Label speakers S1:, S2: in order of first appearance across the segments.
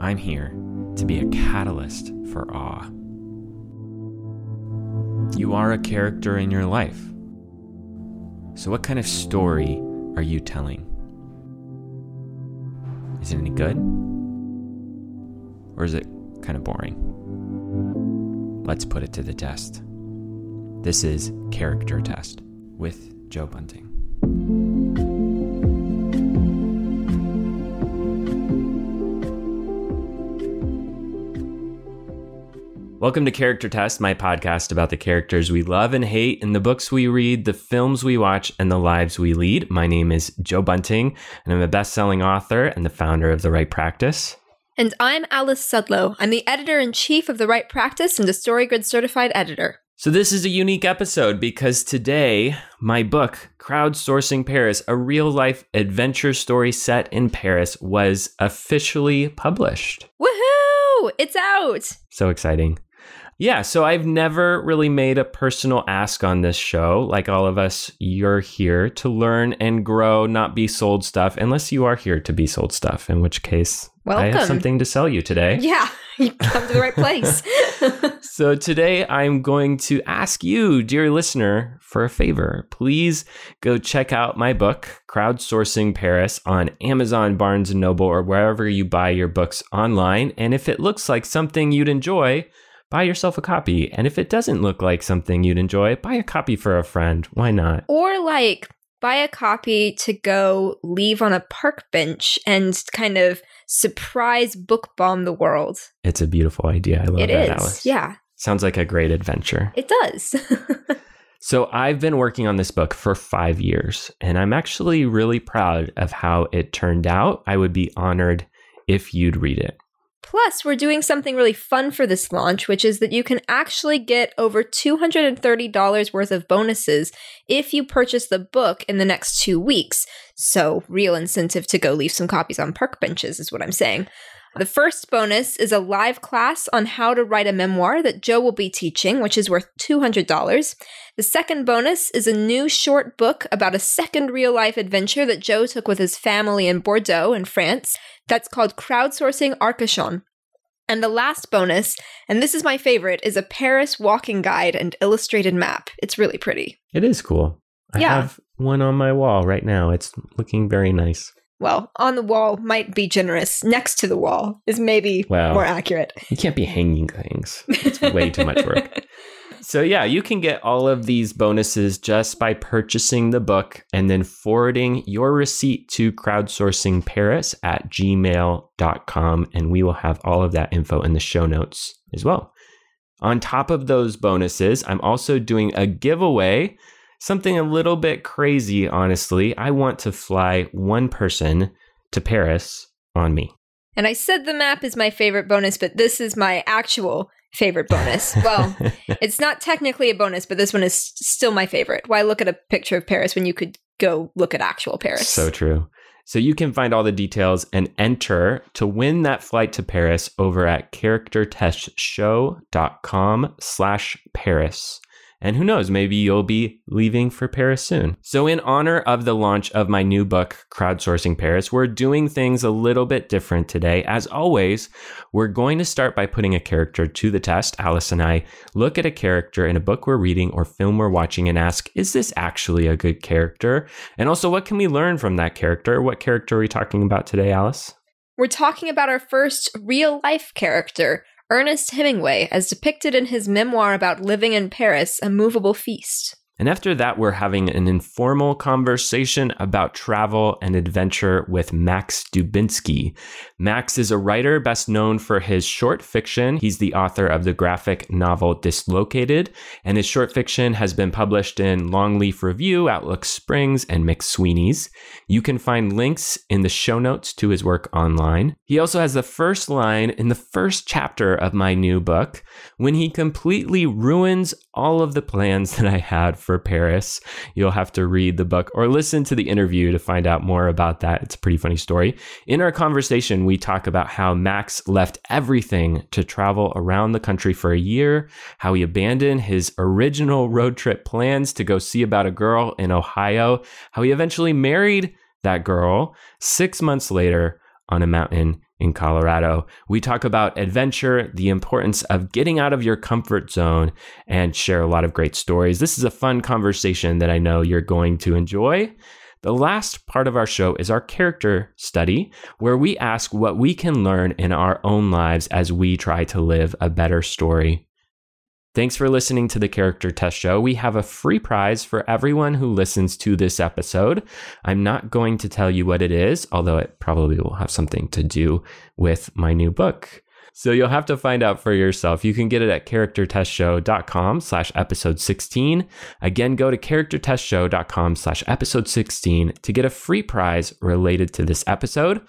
S1: I'm here to be a catalyst for awe. You are a character in your life. So, what kind of story are you telling? Is it any good? Or is it kind of boring? Let's put it to the test. This is Character Test with Joe Bunting. Welcome to Character Test, my podcast about the characters we love and hate in the books we read, the films we watch, and the lives we lead. My name is Joe Bunting, and I'm a best selling author and the founder of The Write Practice.
S2: And I'm Alice Sudlow. I'm the editor in chief of The Write Practice and a StoryGrid certified editor.
S1: So, this is a unique episode because today, my book, Crowdsourcing Paris, a real life adventure story set in Paris, was officially published.
S2: Woohoo! It's out!
S1: So exciting. Yeah, so I've never really made a personal ask on this show. Like all of us, you're here to learn and grow, not be sold stuff, unless you are here to be sold stuff, in which case
S2: Welcome.
S1: I have something to sell you today.
S2: Yeah, you come to the right place.
S1: so today I'm going to ask you, dear listener, for a favor. Please go check out my book, Crowdsourcing Paris, on Amazon, Barnes and Noble, or wherever you buy your books online. And if it looks like something you'd enjoy, buy yourself a copy. And if it doesn't look like something you'd enjoy, buy a copy for a friend. Why not?
S2: or like buy a copy to go leave on a park bench and kind of surprise book bomb the world.
S1: It's a beautiful idea. I love
S2: It
S1: that,
S2: is.
S1: Alice.
S2: Yeah,
S1: Sounds like a great adventure.
S2: it does.
S1: So I've been working on this book for five years, and I'm actually really proud of how it turned out. I would be honored if you'd read it.
S2: Plus, we're doing something really fun for this launch, which is that you can actually get over $230 worth of bonuses if you purchase the book in the next two weeks. So, real incentive to go leave some copies on park benches, is what I'm saying. The first bonus is a live class on how to write a memoir that Joe will be teaching, which is worth $200. The second bonus is a new short book about a second real life adventure that Joe took with his family in Bordeaux in France. That's called Crowdsourcing Arcachon. And the last bonus, and this is my favorite, is a Paris walking guide and illustrated map. It's really pretty.
S1: It is cool. I
S2: Yeah.
S1: have one on my wall right now. It's looking very nice.
S2: Well, on the wall might be generous. Next to the wall is maybe
S1: Wow.
S2: more accurate.
S1: You can't be hanging things. It's way too much work. So, yeah, you can get all of these bonuses just by purchasing the book and then forwarding your receipt to crowdsourcing paris at gmail.com. And we will have all of that info in the show notes as well. On top of those bonuses, I'm also doing a giveaway, something a little bit crazy, honestly. I want to fly one person to Paris on me.
S2: And I said the map is my favorite bonus, but this is my actual favorite bonus. Well, it's not technically a bonus, but this one is still my favorite. Why look at a picture of Paris when you could go look at actual Paris?
S1: So true. So you can find all the details and enter to win that flight to Paris over at charactertestshow.com slash Paris. And who knows, maybe you'll be leaving for Paris soon. So, in honor of the launch of my new book, Crowdsourcing Paris, we're doing things a little bit different today. As always, we're going to start by putting a character to the test. Alice and I look at a character in a book we're reading or film we're watching and ask, is this actually a good character? And also, what can we learn from that character? What character are we talking about today, Alice?
S2: We're talking about our first real life character, Ernest Hemingway, as depicted in his memoir about living in Paris, A Moveable Feast.
S1: And after that, we're having an informal conversation about travel and adventure with Max Dubinsky. Max is a writer best known for his short fiction. He's the author of the graphic novel Dislocated, and his short fiction has been published in Longleaf Review, Outlook Springs, and McSweeney's. You can find links in the show notes to his work online. He also has the first line in the first chapter of my new book when he completely ruins all of the plans that I had for Paris. You'll have to read the book or listen to the interview to find out more about that. It's a pretty funny story. In our conversation, we talk about how Max left everything to travel around the country for a year, how he abandoned his original road trip plans to go see about a girl in Ohio, how he eventually married that girl six months later on a mountain in Colorado. We talk about adventure, the importance of getting out of your comfort zone, and share a lot of great stories. This is a fun conversation that I know you're going to enjoy. The last part of our show is our character study, where we ask what we can learn in our own lives as we try to live a better story. Thanks for listening to the Character Test Show. We have a free prize for everyone who listens to this episode. I'm not going to tell you what it is, although it probably will have something to do with my new book. So you'll have to find out for yourself. You can get it at charactertestshow.com slash episode 16. Again, go to charactertestshow.com slash episode 16 to get a free prize related to this episode.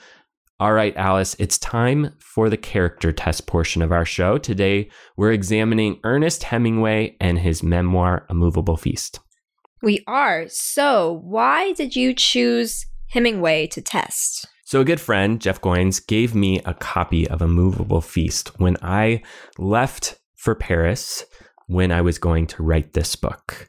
S1: All right, Alice, it's time for the character test portion of our show. Today, we're examining Ernest Hemingway and his memoir, A Moveable Feast.
S2: We are. So, why did you choose Hemingway to test?
S1: So, a good friend, Jeff Goins, gave me a copy of A Moveable Feast when I left for Paris when I was going to write this book.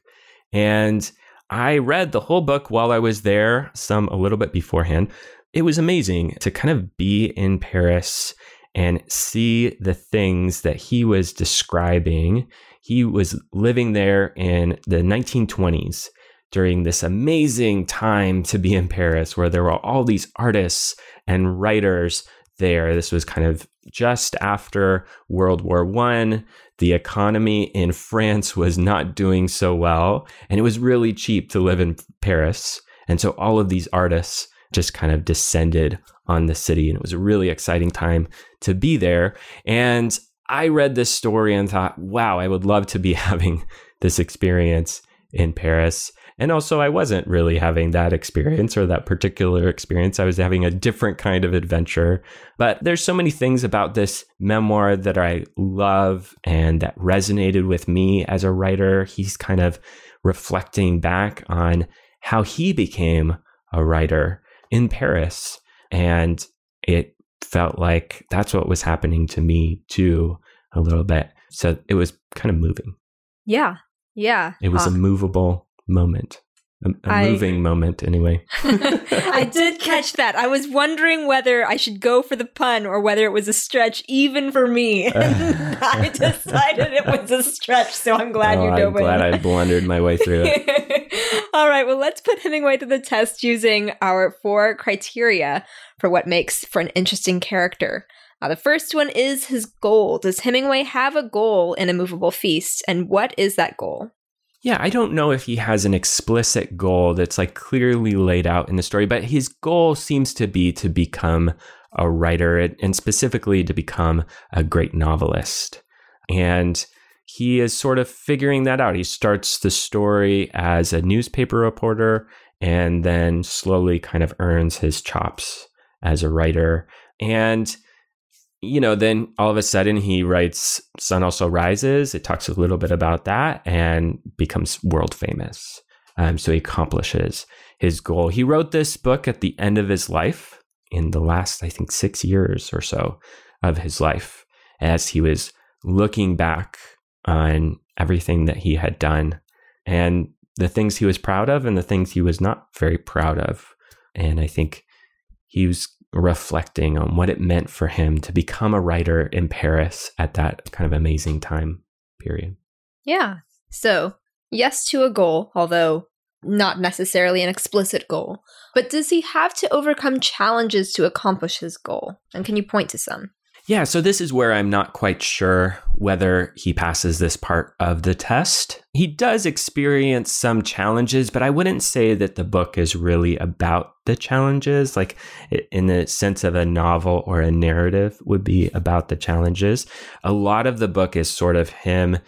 S1: And I read the whole book while I was there, some a little bit beforehand. It was amazing to kind of be in Paris and see the things that he was describing. He was living there in the 1920s during this amazing time to be in Paris, where there were all these artists and writers there. This was kind of just after World War One. The economy in France was not doing so well, and it was really cheap to live in Paris. And so all of these artists just kind of descended on the city, and it was a really exciting time to be there. And I read this story and thought, wow, I would love to be having this experience in Paris. And also, I wasn't really having that experience or that particular experience. I was having a different kind of adventure. But there's so many things about this memoir that I love and that resonated with me as a writer. He's kind of reflecting back on how he became a writer in Paris. And it felt like that's what was happening to me too, a little bit. So it was kind of moving.
S2: Yeah. Yeah.
S1: It was a ah. movable moment. A, a I, moving moment, anyway.
S2: I did catch that. I was wondering whether I should go for the pun or whether it was a stretch, even for me. I decided it was a stretch, so I'm glad oh, you dove
S1: I'm glad I blundered my way through it.
S2: All right, well, let's put Hemingway to the test using our four criteria for what makes for an interesting character. Uh, the first one is his goal. Does Hemingway have a goal in A Moveable Feast? And what is that goal?
S1: Yeah, I don't know if he has an explicit goal that's like clearly laid out in the story, but his goal seems to be to become a writer and specifically to become a great novelist. And he is sort of figuring that out. He starts the story as a newspaper reporter and then slowly kind of earns his chops as a writer. And you know, then all of a sudden he writes Sun Also Rises. It talks a little bit about that and becomes world famous. Um, so he accomplishes his goal. He wrote this book at the end of his life, in the last, I think, six years or so of his life, as he was looking back on everything that he had done and the things he was proud of and the things he was not very proud of. And I think he was reflecting on what it meant for him to become a writer in Paris at that kind of amazing time period.
S2: Yeah. So, yes to a goal, although not necessarily an explicit goal. But does he have to overcome challenges to accomplish his goal? And can you point to some?
S1: Yeah, so this is where I'm not quite sure whether he passes this part of the test. He does experience some challenges, but I wouldn't say that the book is really about the challenges, like in the sense of a novel or a narrative would be about the challenges. A lot of the book is sort of him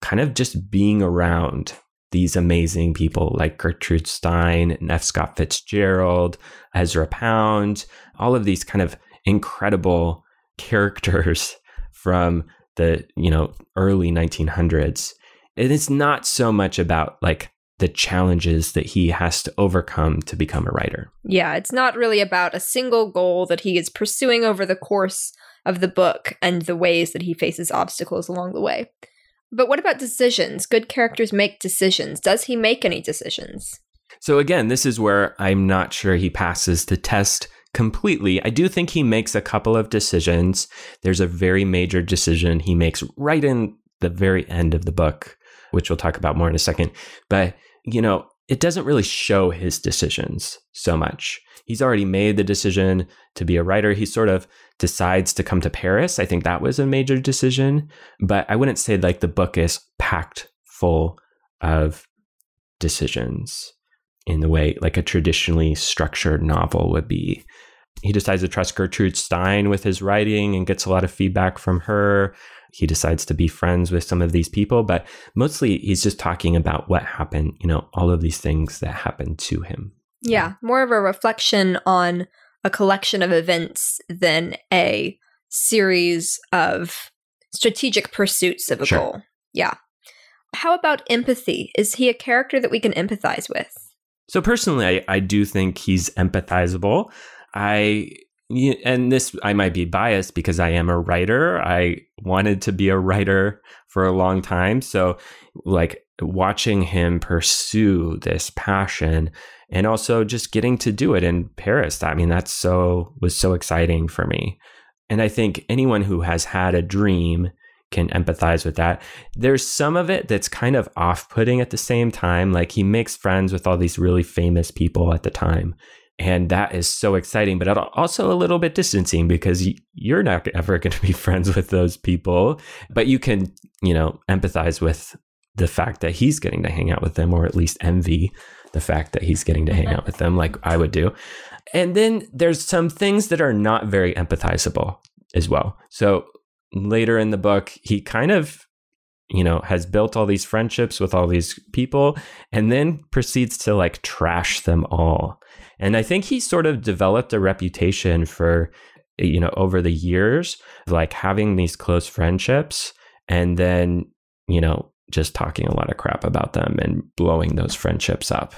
S1: kind of just being around these amazing people like Gertrude Stein and F. Scott Fitzgerald, Ezra Pound, all of these kind of incredible characters from the you know early 1900s and it's not so much about like the challenges that he has to overcome to become a writer.
S2: Yeah it's not really about a single goal that he is pursuing over the course of the book and the ways that he faces obstacles along the way. But what about decisions? Good characters make decisions. Does he make any decisions?
S1: So again this is where i'm not sure he passes the test completely. I do think he makes a couple of decisions. There's a very major decision he makes right in the very end of the book, which we'll talk about more in a second. But, you know, it doesn't really show his decisions so much. He's already made the decision to be a writer. He sort of decides to come to Paris. I think that was a major decision, but I wouldn't say like the book is packed full of decisions in the way like a traditionally structured novel would be. He decides to trust Gertrude Stein with his writing and gets a lot of feedback from her. He decides to be friends with some of these people, but mostly he's just talking about what happened, you know, all of these things that happened to him.
S2: Yeah, more of a reflection on a collection of events than a series of strategic pursuits of a
S1: Sure.
S2: goal. Yeah. How about empathy? Is he a character that we can empathize with?
S1: So personally, I, I do think he's empathizable. I and this I might be biased because I am a writer. I wanted to be a writer for a long time. So like watching him pursue this passion and also just getting to do it in Paris. I mean, that's so was so exciting for me. And I think anyone who has had a dream can empathize with that. There's some of it that's kind of off putting at the same time. Like he makes friends with all these really famous people at the time. And that is so exciting, but also a little bit distancing because you're not ever going to be friends with those people. But you can, you know, empathize with the fact that he's getting to hang out with them, or at least envy the fact that he's getting to hang mm-hmm. out with them, like I would do. And then there's some things that are not very empathizable as well. So later in the book, he kind of, you know, has built all these friendships with all these people and then proceeds to like trash them all. And I think he sort of developed a reputation for, you know, over the years, like having these close friendships and then, you know, just talking a lot of crap about them and blowing those friendships up.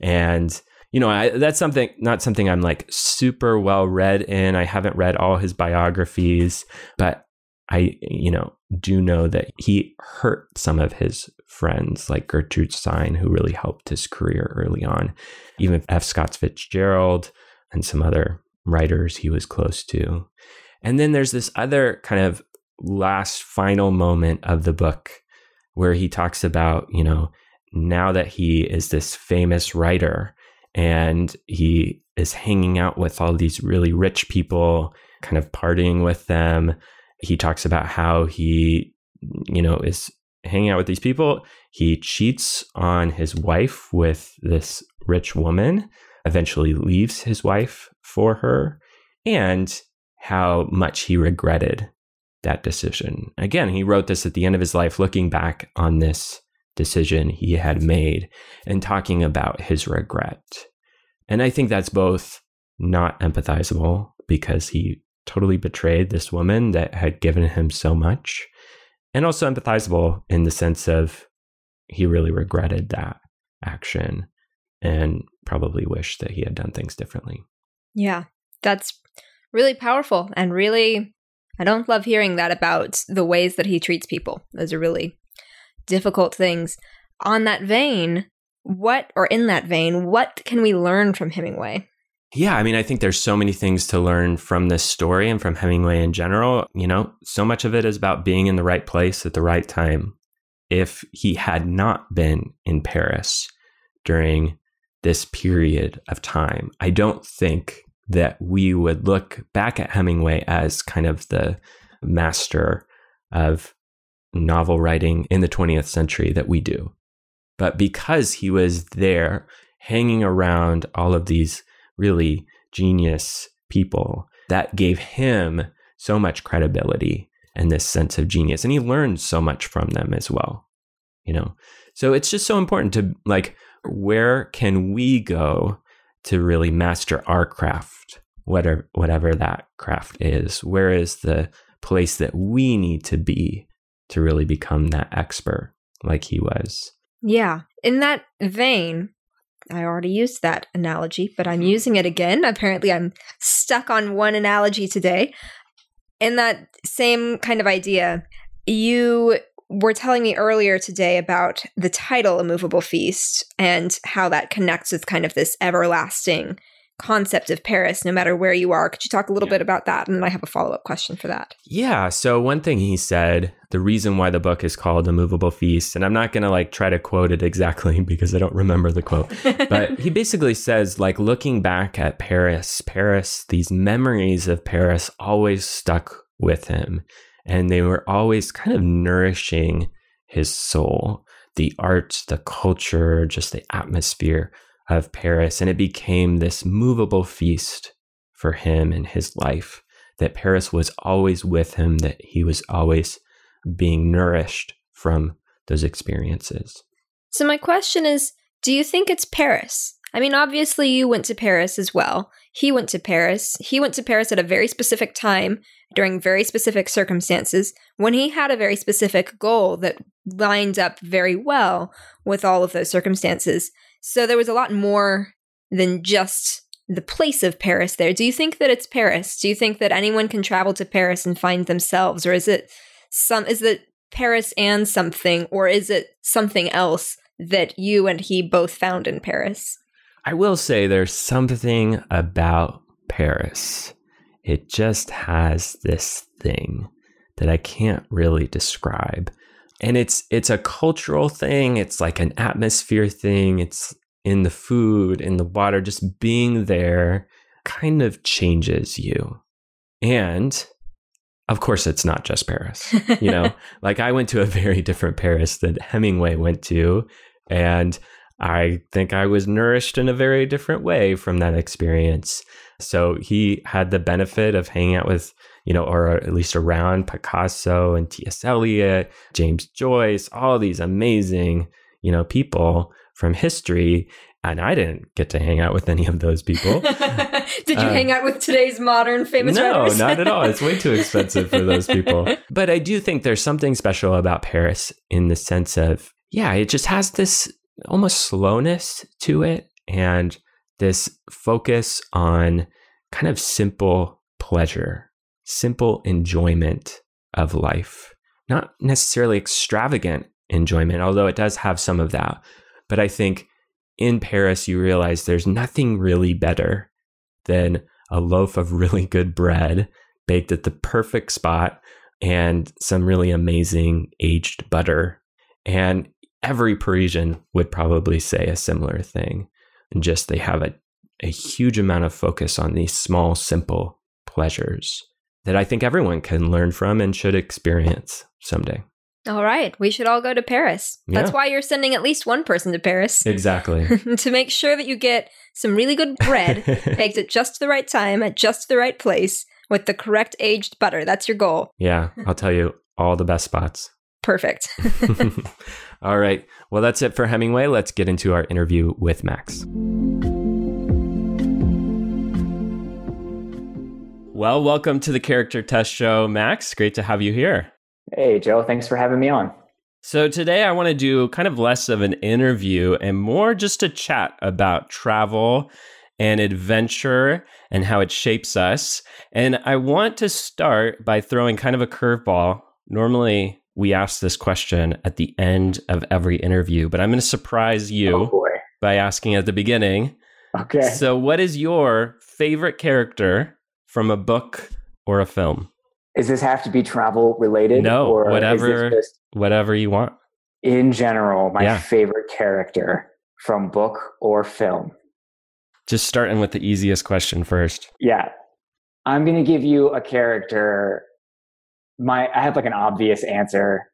S1: And you know, I, that's something not something I'm like super well read in. I haven't read all his biographies, but I, you know, do know that he hurt some of his friends, like Gertrude Stein, who really helped his career early on. Even F. Scott Fitzgerald and some other writers he was close to. And then there's this other kind of last final moment of the book where he talks about, you know, now that he is this famous writer and he is hanging out with all these really rich people, kind of partying with them. He talks about how he, you know, is hanging out with these people. He cheats on his wife with this rich woman, eventually leaves his wife for her, and how much he regretted that decision. Again, he wrote this at the end of his life, looking back on this decision he had made and talking about his regret. And I think that's both not empathizable because he totally betrayed this woman that had given him so much, and also empathizable in the sense of he really regretted that action and probably wished that he had done things differently.
S2: Yeah, that's really powerful and really, I don't love hearing that about the ways that he treats people. Those are really difficult things. On that vein, what, or in that vein, what can we learn from Hemingway?
S1: Yeah, I mean, I think there's so many things to learn from this story and from Hemingway in general. You know, so much of it is about being in the right place at the right time. If he had not been in Paris during this period of time, I don't think that we would look back at Hemingway as kind of the master of novel writing in the 20th century that we do. But because he was there hanging around all of these really genius people, that gave him so much credibility and this sense of genius. And he learned so much from them as well, you know? So it's just so important to like, where can we go to really master our craft, whatever, whatever that craft is? Where is the place that we need to be to really become that expert like he was?
S2: Yeah. In that vein, I already used that analogy, but I'm mm-hmm. using it again. Apparently, I'm stuck on one analogy today. In that same kind of idea, you were telling me earlier today about the title A Moveable Feast and how that connects with kind of this everlasting concept of Paris, no matter where you are. Could you talk a little yeah. bit about that? And then I have a follow up question for that.
S1: Yeah. So, one thing he said, the reason why the book is called A Moveable Feast, and I'm not going to like try to quote it exactly because I don't remember the quote, but he basically says, like, looking back at Paris, Paris, these memories of Paris always stuck with him. And they were always kind of nourishing his soul the art, the culture, just the atmosphere of Paris. And it became this movable feast for him in his life that Paris was always with him, that he was always being nourished from those experiences.
S2: So, my question is do you think it's Paris? I mean, obviously, you went to Paris as well. He went to Paris. He went to Paris at a very specific time during very specific circumstances when he had a very specific goal that lined up very well with all of those circumstances. So there was a lot more than just the place of Paris there. Do you think that it's Paris? Do you think that anyone can travel to Paris and find themselves or is it some is it Paris and something or is it something else that you and he both found in Paris?
S1: I will say there's something about Paris. It just has this thing that I can't really describe and it's it's a cultural thing. It's like an atmosphere thing. It's in the food in the water just being there kind of changes you. And of course it's not just paris you know? Like i went to a very different paris that hemingway went to and i think i was nourished in a very different way from that experience. So he had the benefit of hanging out with you know, or at least around Picasso and T.S. Eliot, James Joyce, all these amazing, you know, people from history. And I didn't get to hang out with any of those people.
S2: Did you uh, hang out with today's modern famous
S1: no,
S2: writers?
S1: not at all. It's way too expensive for those people. But I do think there's something special about Paris in the sense of, yeah, it just has this almost slowness to it and this focus on kind of simple pleasure simple enjoyment of life, not necessarily extravagant enjoyment, although it does have some of that. But I think in Paris, you realize there's nothing really better than a loaf of really good bread baked at the perfect spot and some really amazing aged butter. And every Parisian would probably say a similar thing. And just they have a, a huge amount of focus on these small, simple pleasures that I think everyone can learn from and should experience someday.
S2: All right, we should all go to Paris. Yeah. That's why you're sending at least one person to Paris.
S1: Exactly.
S2: to make sure that you get some really good bread baked at just the right time, at just the right place, with the correct aged butter. That's your goal.
S1: Yeah, I'll tell you all the best spots.
S2: Perfect.
S1: all right. Well, that's it for Hemingway. Let's get into our interview with Max. Well, welcome to the Character Test Show, Max. Great to have you here.
S3: Hey, Joe. Thanks for having me on.
S1: So, today I want to do kind of less of an interview and more just a chat about travel and adventure and how it shapes us. And I want to start by throwing kind of a curveball. Normally, we ask this question at the end of every interview, but I'm going to surprise you
S3: oh
S1: by asking at the beginning.
S3: Okay.
S1: So, what is your favorite character from a book or a film?
S3: Does this have to be travel related?
S1: No, whatever, whatever you want.
S3: In general, my yeah. favorite character from book or film.
S1: Just starting with the easiest question first.
S3: Yeah, I'm going to give you a character. My I have like an obvious answer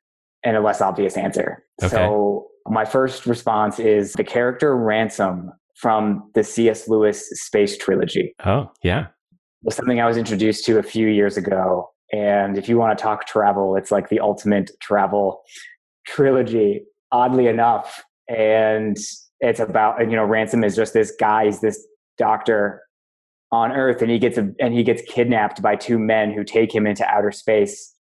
S3: and a less obvious answer. Okay. So my first response is the character Ransom from the C.S. Lewis space trilogy.
S1: Oh, yeah
S3: was something I was introduced to a few years ago. And if you want to talk travel, it's like the ultimate travel trilogy, oddly enough. And it's about, you know, Ransom is just this guy, he's this doctor on Earth, and he gets a, and he gets kidnapped by two men who take him into outer space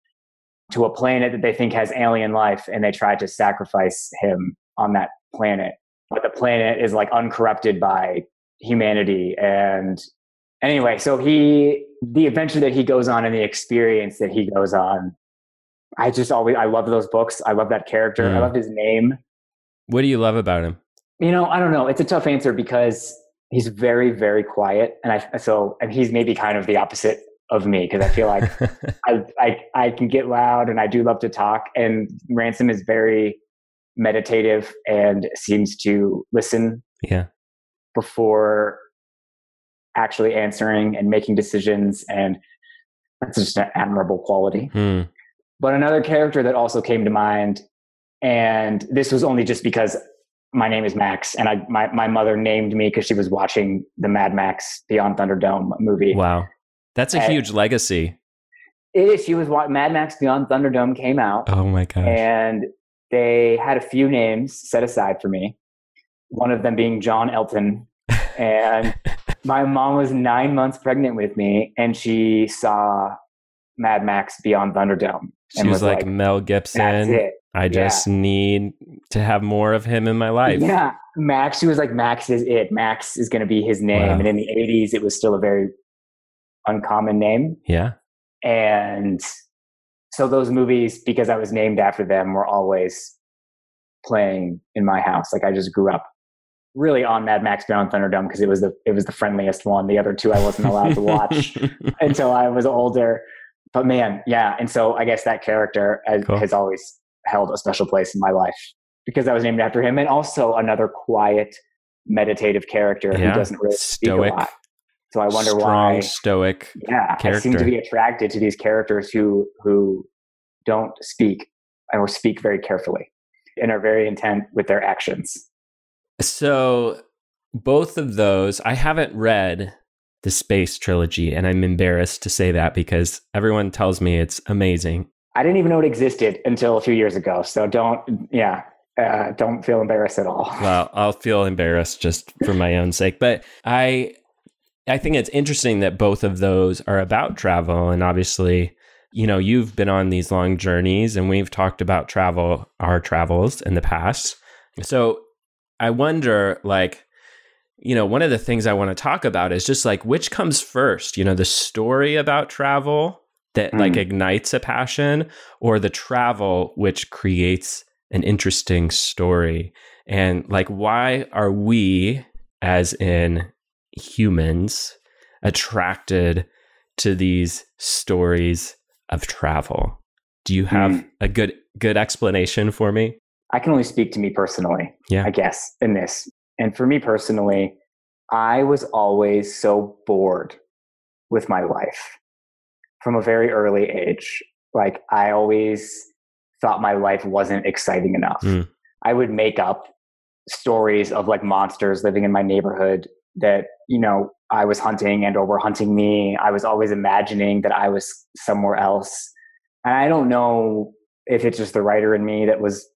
S3: to a planet that they think has alien life, and they try to sacrifice him on that planet. But the planet is like uncorrupted by humanity and anyway, so he, the adventure that he goes on and the experience that he goes on, I just always, I love those books. I love that character. Mm. I love his name.
S1: What do you love about him?
S3: You know, I don't know. It's a tough answer because he's very very quiet and i so and he's maybe kind of the opposite of me because i feel like I, I i can get loud and i do love to talk and ransom is very meditative and seems to listen
S1: yeah
S3: before actually answering and making decisions and that's just an admirable quality
S1: Hmm.
S3: but another character that also came to mind and this was only just because my name is Max, and I my, my mother named me because she was watching the Mad Max Beyond Thunderdome movie.
S1: Wow. That's a
S3: And-
S1: huge legacy.
S3: It is. She was wa- Mad Max Beyond Thunderdome came out,
S1: Oh my gosh.
S3: and they had a few names set aside for me. One of them being John Elton, and my mom was nine months pregnant with me, and she saw Mad Max Beyond Thunderdome.
S1: she
S3: and
S1: was
S3: was
S1: like,
S3: like,
S1: Mel
S3: That's
S1: Gibson.
S3: it.
S1: I just need to have more of him in my life.
S3: Yeah, Max. She was like, Max is it. Max is going to be his name.
S1: Wow.
S3: And in the '80s, it was still a very uncommon name.
S1: Yeah.
S3: And so those movies, because I was named after them, were always playing in my house. Like I just grew up really on Mad Max Beyond Thunderdome because it was the it was the friendliest one. The other two I wasn't allowed to watch until I was older. But man, yeah. And so I guess that character has,
S1: Cool.
S3: has always held a special place in my life because I was named after him, and also another quiet, meditative character
S1: Yeah.
S3: who doesn't really speak
S1: Stoic.
S3: a lot. So I wonder
S1: Strong,
S3: why.
S1: stoic.
S3: Yeah, I seem to be attracted to these characters who who don't speak or speak very carefully and are very intent with their actions.
S1: So both of those, I haven't read the space trilogy, and I'm embarrassed to say that because everyone tells me it's amazing.
S3: I didn't even know it existed until a few years ago. So don't, yeah, uh, don't feel embarrassed at all.
S1: Well, I'll feel embarrassed just for my own sake, but I I think it's interesting that both of those are about travel and obviously, you know, you've been on these long journeys and we've talked about travel, our travels in the past. So, I wonder like you know, one of the things I want to talk about is just like which comes first, you know, the story about travel that like
S3: Mm.
S1: ignites a passion or the travel which creates an interesting story. And like why are we as in humans attracted to these stories of travel? Do you have
S3: Mm.
S1: a good good explanation for me?
S3: I can only speak to me personally,
S1: Yeah.
S3: I guess, in this. And for me personally, I was always so bored with my life from a very early age. Like, I always thought my life wasn't exciting enough.
S1: Mm.
S3: I would make up stories of like monsters living in my neighborhood that, you know, I was hunting and or were hunting me. I was always imagining that I was somewhere else. And I don't know if it's just the writer in me that was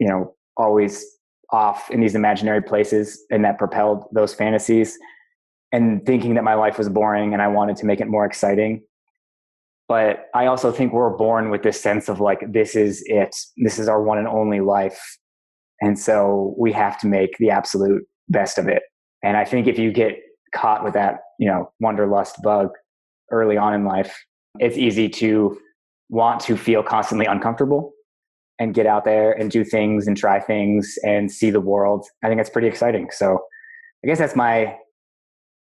S3: you know always off in these imaginary places and that propelled those fantasies and thinking that my life was boring and I wanted to make it more exciting. But I also think we're born with this sense of like this is it. This is our one and only life. And so we have to make the absolute best of it. And I think if you get caught with that you know wanderlust bug early on in life it's easy to want to feel constantly uncomfortable and get out there and do things and try things and see the world. I think that's pretty exciting. So I guess that's my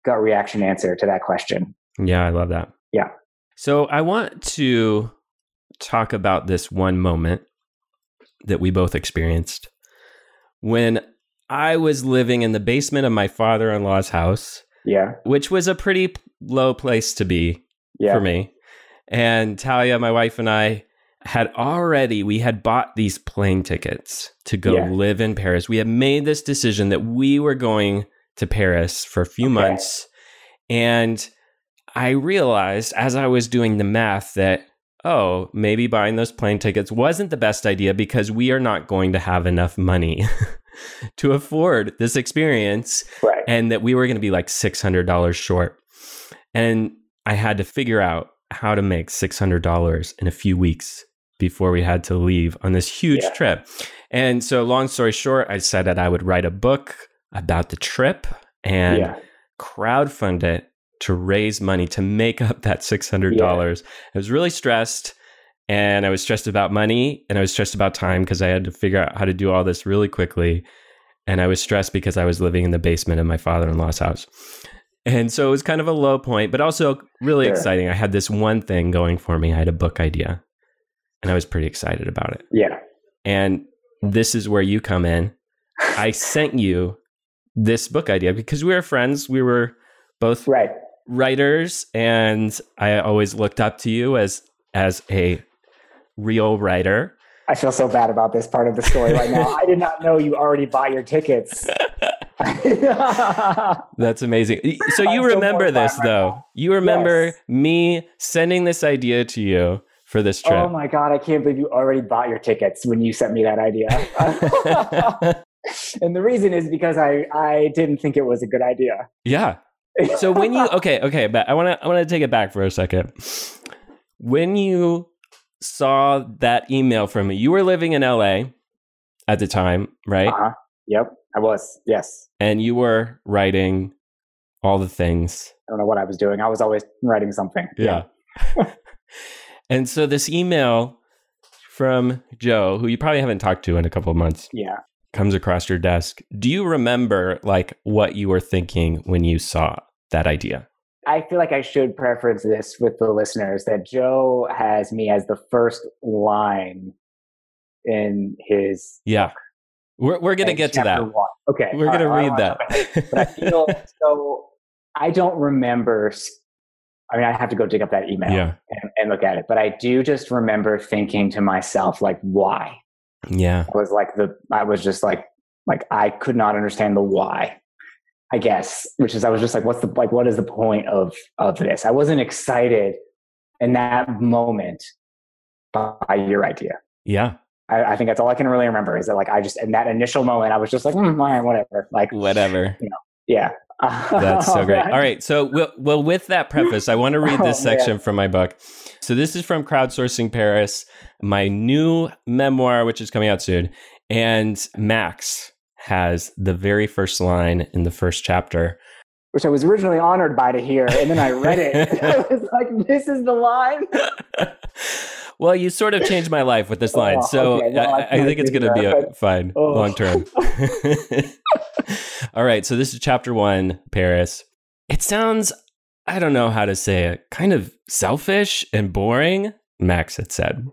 S3: gut reaction answer to that question.
S1: Yeah, I love that.
S3: Yeah.
S1: So I want to talk about this one moment that we both experienced when I was living in the basement of my father in law's house,
S3: Yeah.
S1: which was a pretty low place to be
S3: Yeah.
S1: for me. And Talia, my wife, and I had already we had bought these plane tickets to go
S3: Yeah.
S1: live in Paris. We had made this decision that we were going to Paris for a few
S3: Okay.
S1: months. And I realized as I was doing the math that oh, maybe buying those plane tickets wasn't the best idea because we are not going to have enough money to afford this experience
S3: Right.
S1: and that we were going to be like $600 short. And I had to figure out how to make $600 in a few weeks before we had to leave on this huge
S3: Yeah.
S1: trip. And so, long story short, I said that I would write a book about the trip and
S3: yeah.
S1: crowdfund it to raise money to make up that $600. I was really stressed and I was stressed about money and I was stressed about time because I had to figure out how to do all this really quickly. and I was stressed because I was living in the basement of my father in law's house. And so it was kind of a low point, but also really
S3: Sure.
S1: exciting. I had this one thing going for me. I had a book idea, and I was pretty excited about it.
S3: Yeah.
S1: And this is where you come in. I sent you this book idea because we were friends. We were both
S3: Right.
S1: writers, and I always looked up to you as as a real writer.
S3: I feel so bad about this part of the story right now. I did not know you already bought your tickets.
S1: That's amazing. So
S3: I'm
S1: you
S3: so
S1: remember this
S3: right
S1: though.
S3: now.
S1: You remember
S3: Yes.
S1: me sending this idea to you for this trip.
S3: oh my god, I can't believe you already bought your tickets when you sent me that idea. and the reason is because I I didn't think it was a good idea.
S1: yeah. So when you okay, okay, but I want to I want to take it back for a second. When you saw that email from me, you were living in LA at the time, right?
S3: Uh-huh. Yep, I was. Yes.
S1: And you were writing all the things.
S3: I don't know what I was doing. I was always writing something.
S1: Yeah. and so this email from Joe, who you probably haven't talked to in a couple of months,
S3: Yeah.
S1: comes across your desk. Do you remember like what you were thinking when you saw that idea?
S3: I feel like I should preference this with the listeners that Joe has me as the first line in his.
S1: Yeah. We're, we're going to
S3: in
S1: get to that.
S3: One. Okay.
S1: We're
S3: all
S1: going to
S3: right,
S1: read that.
S3: wanna jump ahead, But I feel so. I don't remember. I mean, I have to go dig up that email
S1: yeah.
S3: and, and look at it. But I do just remember thinking to myself, like, why?
S1: Yeah.
S3: I was like the. I was just like, like I could not understand the why. I guess, which is I was just like, what's the like? What is the point of of this? I wasn't excited in that moment by your idea.
S1: Yeah.
S3: I, I think that's all I can really remember is that like I just in that initial moment I was just like, mm, all right, whatever. Like,
S1: Whatever.
S3: yeah,
S1: That's so great. All right. So, well, well with that preface, I want to read oh, this
S3: Oh, man.
S1: section from my book. So, this is from Crowdsourcing Paris, my new memoir, which is coming out soon. And Max has the very first line in the first chapter.
S3: Which I was originally honored by to hear, and then I read it. I was like, this is the line.
S1: well, you sort of changed my life with this line.
S3: Oh,
S1: so,
S3: okay. Well, I
S1: I, think it's going to be a, fine
S3: Oh.
S1: long term. All right. So, this is chapter one, Paris. It sounds, I don't know how to say it, kind of selfish and boring, Max had said.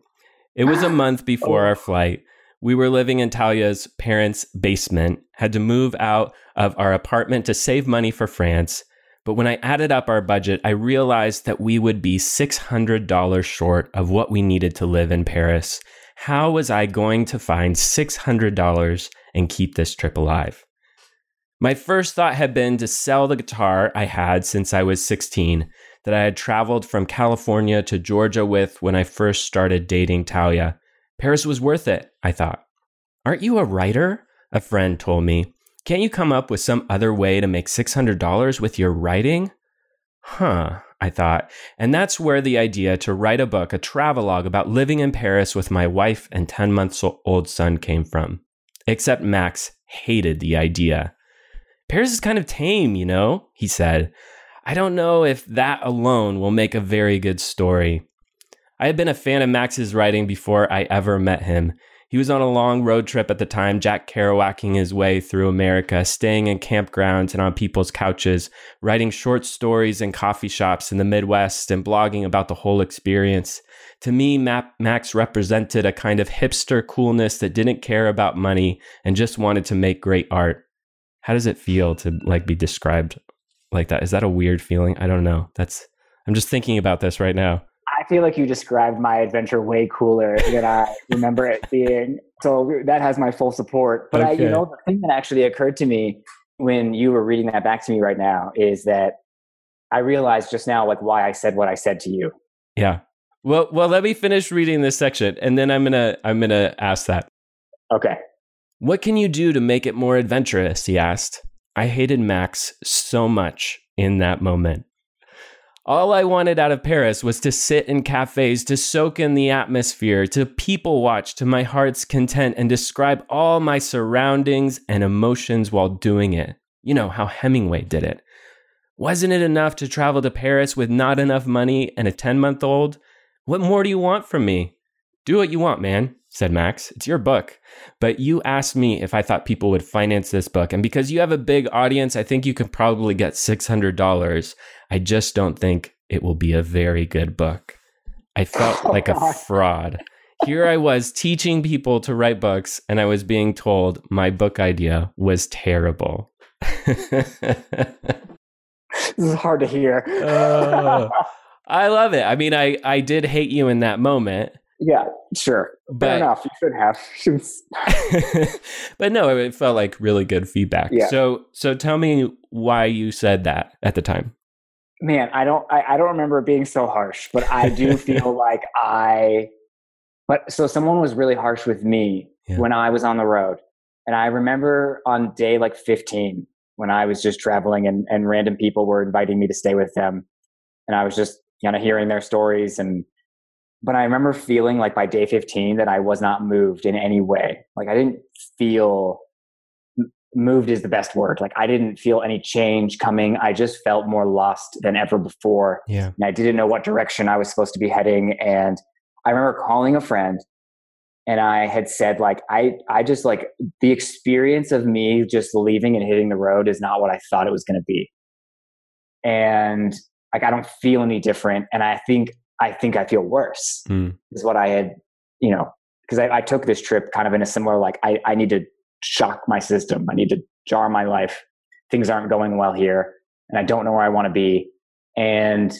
S1: It was a month before
S3: Oh.
S1: our flight. We were living in Talia's parents' basement, had to move out of our apartment to save money for France. But when I added up our budget, I realized that we would be $600 short of what we needed to live in Paris. How was I going to find $600 and keep this trip alive? My first thought had been to sell the guitar I had since I was 16, that I had traveled from California to Georgia with when I first started dating Talia. Paris was worth it, I thought. Aren't you a writer? A friend told me. Can't you come up with some other way to make $600 with your writing? Huh, I thought. And that's where the idea to write a book, a travelogue about living in Paris with my wife and 10 months old son came from. Except Max hated the idea. Paris is kind of tame, you know, he said. I don't know if that alone will make a very good story. I had been a fan of Max's writing before I ever met him. He was on a long road trip at the time, Jack Kerouacking his way through America, staying in campgrounds and on people's couches, writing short stories in coffee shops in the Midwest, and blogging about the whole experience. To me, Ma- Max represented a kind of hipster coolness that didn't care about money and just wanted to make great art. How does it feel to like be described like that? Is that a weird feeling? I don't know. That's I'm just thinking about this right now.
S3: I feel like you described my adventure way cooler than I remember it being. So that has my full support. But I, you know, the thing that actually occurred to me when you were reading that back to me right now is that I realized just now, like, why I said what I said to you.
S1: Yeah. Well, well, let me finish reading this section, and then I'm gonna I'm gonna ask that.
S3: Okay.
S1: What can you do to make it more adventurous? He asked. I hated Max so much in that moment. All I wanted out of Paris was to sit in cafes, to soak in the atmosphere, to people watch to my heart's content and describe all my surroundings and emotions while doing it. You know how Hemingway did it. Wasn't it enough to travel to Paris with not enough money and a 10 month old? What more do you want from me? Do what you want, man. Said Max. It's your book. But you asked me if I thought people would finance this book. And because you have a big audience, I think you could probably get $600. I just don't think it will be a very good book. I felt oh, like God. a fraud. Here I was teaching people to write books, and I was being told my book idea was terrible.
S3: this is hard to hear.
S1: I love it. I mean, I, I did hate you in that moment.
S3: Yeah, sure. But, Fair enough. You should
S1: have. but no, it felt like really good feedback. Yeah. So so tell me why you said that at the time.
S3: Man, I don't I, I don't remember being so harsh, but I do feel like I but so someone was really harsh with me yeah. when I was on the road. And I remember on day like 15 when I was just traveling and, and random people were inviting me to stay with them. And I was just kind of hearing their stories and but I remember feeling like by day 15 that I was not moved in any way. Like I didn't feel moved is the best word. Like I didn't feel any change coming. I just felt more lost than ever before.
S1: Yeah.
S3: And I didn't know what direction I was supposed to be heading. And I remember calling a friend and I had said like I I just like the experience of me just leaving and hitting the road is not what I thought it was going to be. And like I don't feel any different and I think I think I feel worse mm. is what I had, you know, because I, I, took this trip kind of in a similar like I, I need to shock my system. I need to jar my life. Things aren't going well here and I don't know where I want to be. And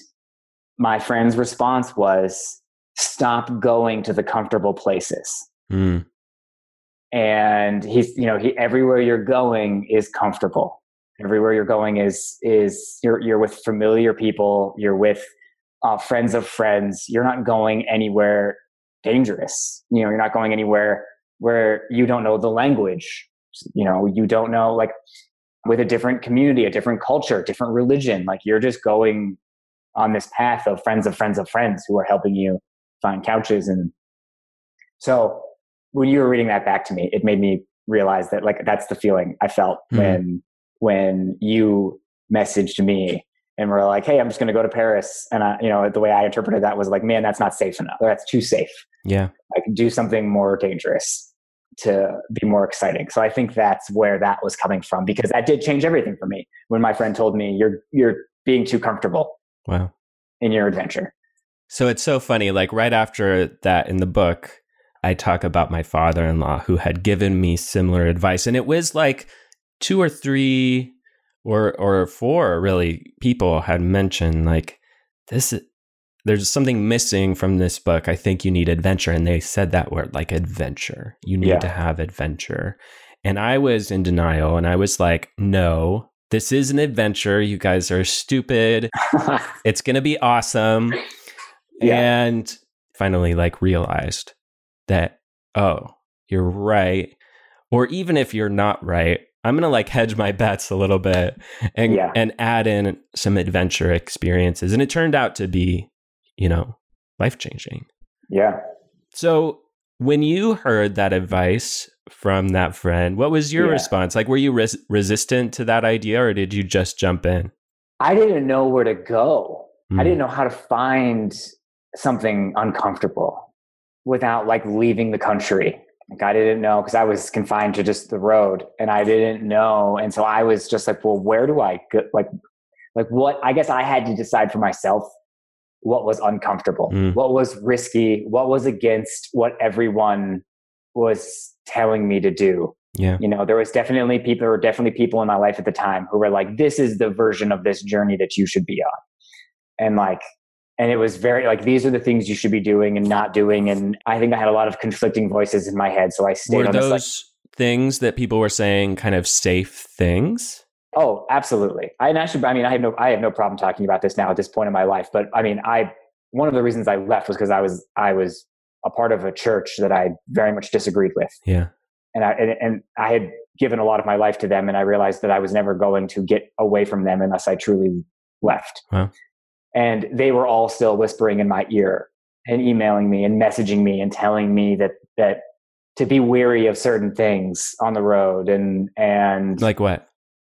S3: my friend's response was stop going to the comfortable places. Mm. And he's, you know, he, everywhere you're going is comfortable. Everywhere you're going is, is you're, you're with familiar people. You're with uh, friends of friends. You're not going anywhere dangerous. You know, you're not going anywhere where you don't know the language. You know, you don't know like with a different community, a different culture, different religion. Like you're just going on this path of friends of friends of friends who are helping you find couches. And so when you were reading that back to me, it made me realize that like that's the feeling I felt mm-hmm. when when you messaged me and we're like, hey, I'm just going to go to Paris. And I, you know, the way I interpreted that was like, man, that's not safe enough. That's too safe.
S1: Yeah.
S3: I can do something more dangerous to be more exciting. So I think that's where that was coming from because that did change everything for me when my friend told me you're you're being too comfortable.
S1: Wow.
S3: In your adventure.
S1: So it's so funny like right after that in the book I talk about my father-in-law who had given me similar advice and it was like two or three or or four really people had mentioned like this there's something missing from this book. I think you need adventure and they said that word like adventure. You need yeah. to have adventure. And I was in denial and I was like, "No, this is an adventure. You guys are stupid. it's going to be awesome." Yeah. And finally like realized that oh, you're right. Or even if you're not right, I'm gonna like hedge my bets a little bit and yeah. and add in some adventure experiences. And it turned out to be, you know, life changing.
S3: Yeah.
S1: So when you heard that advice from that friend, what was your yeah. response? Like, were you res- resistant to that idea, or did you just jump in?
S3: I didn't know where to go. Mm. I didn't know how to find something uncomfortable without like leaving the country like I didn't know because I was confined to just the road and I didn't know. And so I was just like, well, where do I go? Like, like what, I guess I had to decide for myself what was uncomfortable, mm. what was risky, what was against what everyone was telling me to do.
S1: Yeah.
S3: You know, there was definitely people, there were definitely people in my life at the time who were like, this is the version of this journey that you should be on. And like, and it was very like these are the things you should be doing and not doing. And i think i had a lot of conflicting voices in my head so i stayed
S1: were
S3: on
S1: those
S3: this,
S1: like, things that people were saying kind of safe things?
S3: Oh absolutely. I actually i mean i have no i have no problem talking about this now at this point in my life but i mean i one of the reasons i left was because i was i was a part of a church that i very much disagreed with.
S1: Yeah.
S3: And i and, and i had given a lot of my life to them and i realized that i was never going to get away from them unless i truly left.
S1: Wow
S3: and they were all still whispering in my ear and emailing me and messaging me and telling me that that to be weary of certain things on the road and and
S1: like what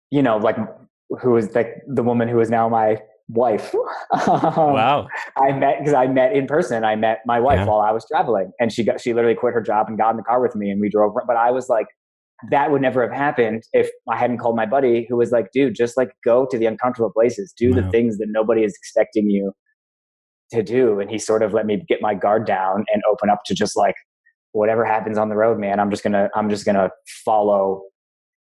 S3: you know like who is like the woman who is now my wife.
S1: Um, wow.
S3: I met because I met in person. I met my wife
S1: Yeah.
S3: while I was traveling, and she got she literally quit her job and got in the car with me, and we drove. But I was like, that would never have happened if I hadn't called my buddy, who was like, dude, just like go to the uncomfortable places, do the things that nobody is expecting you to do, and he sort of let me get my guard down and open up to just like whatever happens on the road, man. I'm just gonna I'm just gonna follow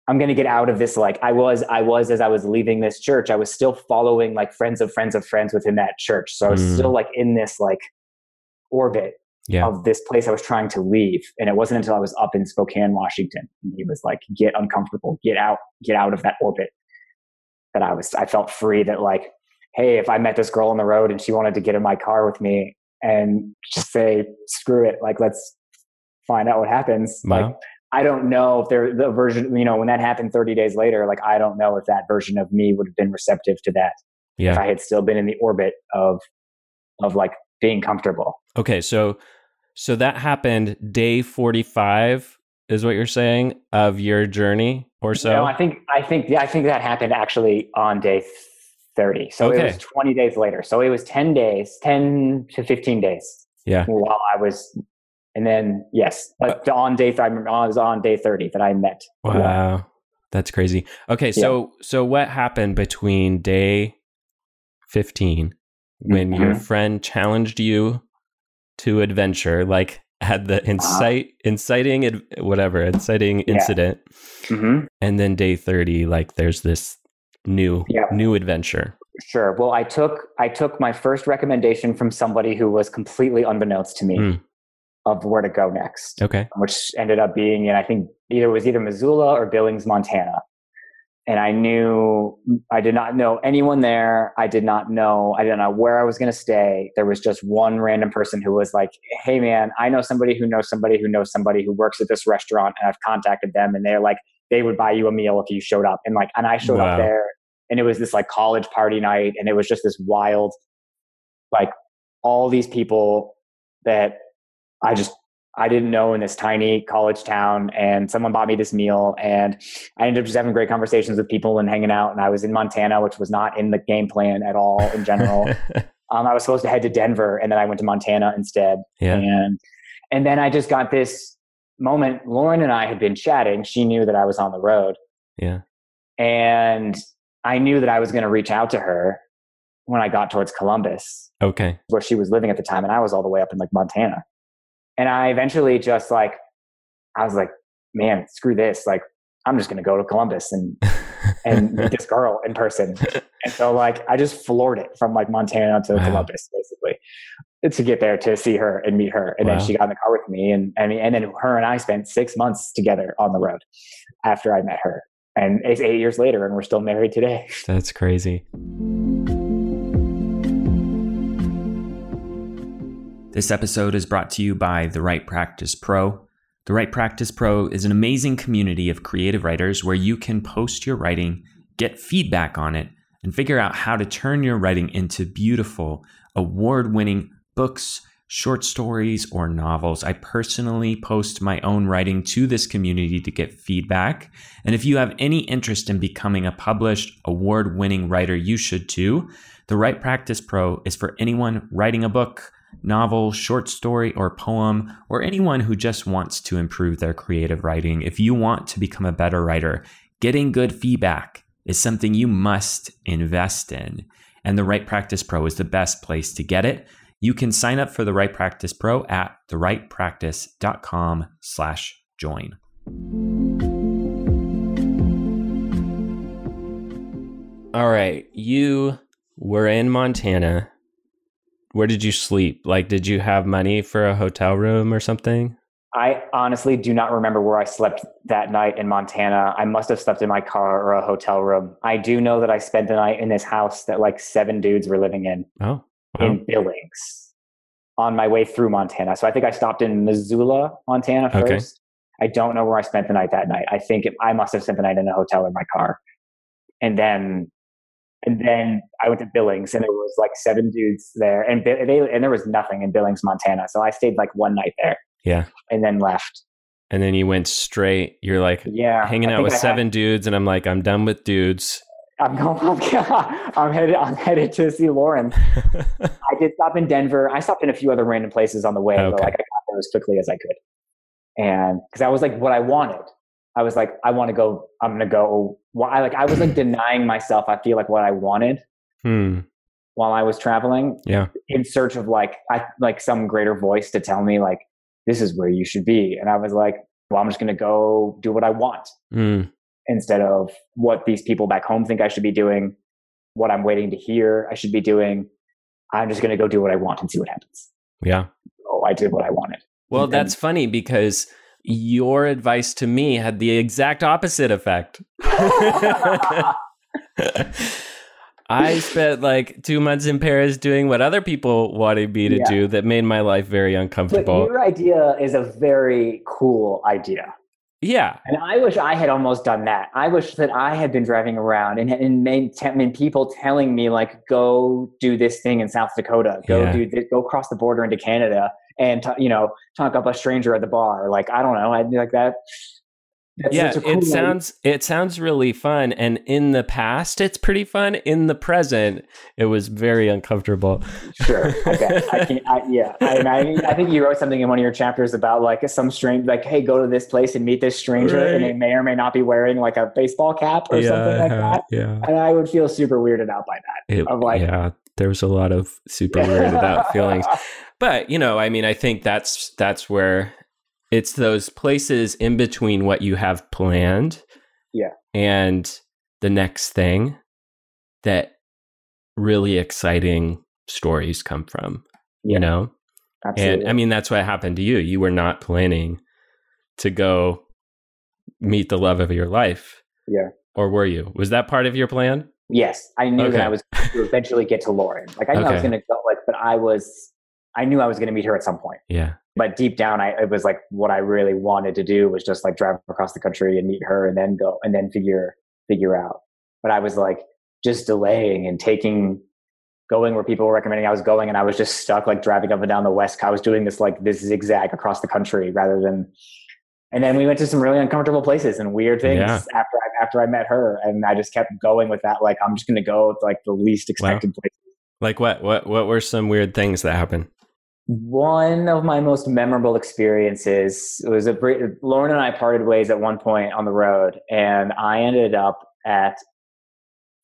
S3: I'm to get out of this. Like I was, I was, as I was leaving this church, I was still following like friends of friends of friends within that church. So I was
S1: Mm.
S3: still like in this like orbit
S1: Yeah.
S3: of this place I was trying to leave. And it wasn't until I was up in Spokane, Washington, and he was like, get uncomfortable, get out, get out of that orbit that I was, I felt free that like, Hey, if I met this girl on the road and she wanted to get in my car with me and just say, screw it, like, let's find out what happens. Like, I don't know if there the version you know when that happened 30 days later like I don't know if that version of me would have been receptive to that if
S1: Yeah.
S3: I had still been in the orbit of of like being comfortable.
S1: Okay. So, so that happened day 45 is what you're saying of your journey or so?
S3: No, I think I think yeah, I think that happened actually on day 30. So it was 20 days later. So it was 10 days, 10 to 15 days
S1: yeah.
S3: while I was and then yes, but on day I remember I was on day 30 that I met.
S1: Wow. That's crazy. Okay, so so what happened between day 15 when your
S3: Mhm.
S1: friend challenged you to adventure like had the incite inciting ad- whatever, inciting
S3: Yeah.
S1: incident
S3: hmm
S1: and then day 30 like there's this new
S3: Yeah.
S1: new adventure.
S3: Sure. Well, I took I took my first recommendation from somebody who was completely unbeknownst to me
S1: Mm.
S3: of where to go next,
S1: Okay.
S3: which ended up being in I think either it was either Missoula or Billings, Montana. And I knew I did not know anyone there. I did not know I didn't know where I was going to stay. There was just one random person who was like, "Hey, man, I know somebody who knows somebody who knows somebody who works at this restaurant, and I've contacted them, and they're like, they would buy you a meal if you showed up." And like, and I showed
S1: Wow.
S3: up there, and it was this like college party night, and it was just this wild, like all these people that I just I didn't know in this tiny college town, and someone bought me this meal, and I ended up just having great conversations with people and hanging out. And I was in Montana, which was not in the game plan at all in general. um, I was supposed to head to Denver, and then I went to Montana instead.
S1: yeah.
S3: And and then I just got this moment. Lauren and I had been chatting. She knew that I was on the road,
S1: Yeah.
S3: and I knew that I was going to reach out to her when I got towards Columbus
S1: Okay.
S3: where she was living at the time and I was all the way up in like Montana. And I eventually just like I was like, man, screw this. Like I'm just gonna go to Columbus and and meet this girl in person. And so like I just floored it from like Montana to
S1: Wow.
S3: Columbus basically to get there to see her and meet her. And
S1: Wow.
S3: then she got in the car with me and I mean and then her and I spent six months together on the road after I met her. And it's eight years later and we're still married today.
S1: That's crazy. This episode is brought to you by The Write Practice Pro. The Write Practice Pro is an amazing community of creative writers where you can post your writing, get feedback on it, and figure out how to turn your writing into beautiful, award winning books, short stories, or novels. I personally post my own writing to this community to get feedback. And if you have any interest in becoming a published, award winning writer, you should too. The Write Practice Pro is for anyone writing a book, novel, short story, or poem, or anyone who just wants to improve their creative writing. If you want to become a better writer, getting good feedback is something you must invest in. And the Write Practice Pro is the best place to get it. You can sign up for the Write Practice Pro at thewritepractice.com slash join. All right. You were in Montana. Where did you sleep? Like, did you have money for a hotel room or something?
S3: I honestly do not remember where I slept that night in Montana. I must have slept in my car or a hotel room. I do know that I spent the night in this house that like seven dudes were living in
S1: Oh, wow.
S3: in Billings on my way through Montana. So I think I stopped in Missoula, Montana
S1: Okay.
S3: first. I don't know where I spent the night that night. I think it, I must have spent the night in a hotel in my car. And then and then I went to Billings and there was like seven dudes there and they and there was nothing in Billings, Montana. So I stayed like one night there
S1: yeah.
S3: and then left.
S1: And then you went straight. You're like
S3: Yeah.
S1: hanging
S3: I
S1: out with
S3: I had-
S1: seven dudes, and I'm like, I'm done with dudes.
S3: I'm going. I'm, I'm headed. I'm headed to see Lauren. I did stop in Denver. I stopped in a few other random places on the way,
S1: Okay.
S3: but like I got there as quickly as I could, and because that was like what I wanted. I was like, I want to go. I'm gonna go. Well, I like. I was like denying myself. I feel like what I wanted
S1: Hmm.
S3: while I was traveling,
S1: Yeah.
S3: in search of like I like some greater voice to tell me like this is where you should be. And I was like, well, I'm just gonna go do what I want
S1: Hmm.
S3: instead of what these people back home think I should be doing, what I'm waiting to hear I should be doing. I'm just going to go do what I want and see what happens.
S1: Yeah.
S3: Oh, I did what I wanted.
S1: Well,
S3: And-
S1: that's funny because your advice to me had the exact opposite effect. I spent like two months in Paris doing what other people wanted me to
S3: Yeah.
S1: do that made my life very uncomfortable.
S3: but your idea is a very cool idea.
S1: Yeah.
S3: And I wish I had almost done that. I wish that I had been driving around and, and, made, te- people telling me like, go do this thing in South Dakota, go
S1: Yeah.
S3: do this, go cross the border into Canada and, t- you know, talk up a stranger at the bar. Like, I don't know. I'd be like that. That's
S1: yeah,
S3: a cool
S1: it sounds it sounds really fun and in the past it's pretty fun. In the present it was very uncomfortable.
S3: Sure. Okay. I can't. I, yeah. I, I, I think you wrote something in one of your chapters about like some strange, like, hey, go to this place and meet this stranger, and they may or may not be wearing like a baseball cap or something like uh-huh, that.
S1: Yeah.
S3: And I would feel super weirded out by that.
S1: It-
S3: Of like-
S1: yeah, there was a lot of super weirded out feelings. But, you know, I mean, I think that's that's where it's those places in between what you have planned
S3: Yeah.
S1: and the next thing that really exciting stories come from,
S3: Yeah.
S1: you know?
S3: Absolutely.
S1: And I mean, that's what happened to you. You were not planning to go meet the love of your life.
S3: Yeah.
S1: Or were you? Was that part of your plan?
S3: Yes, I knew
S1: Okay.
S3: that I was going to eventually get to Lauren. Like I knew I was going to go, like, but I was, I knew I was going to meet her at some point.
S1: Yeah.
S3: But deep down, I it was like what I really wanted to do was just like drive across the country and meet her, and then go and then figure figure out. But I was like just delaying and taking going where people were recommending I was going, and I was just stuck like driving up and down the west. I was doing this like this zigzag across the country rather than. And then we went to some really uncomfortable places and weird things
S1: Yeah.
S3: after I, after I met her, and I just kept going with that. Like I'm just going to go to like the least expected place.
S1: Like what? What? What were some weird things that happened?
S3: One of my most memorable experiences was a Lauren and I parted ways at one point on the road, and I ended up at.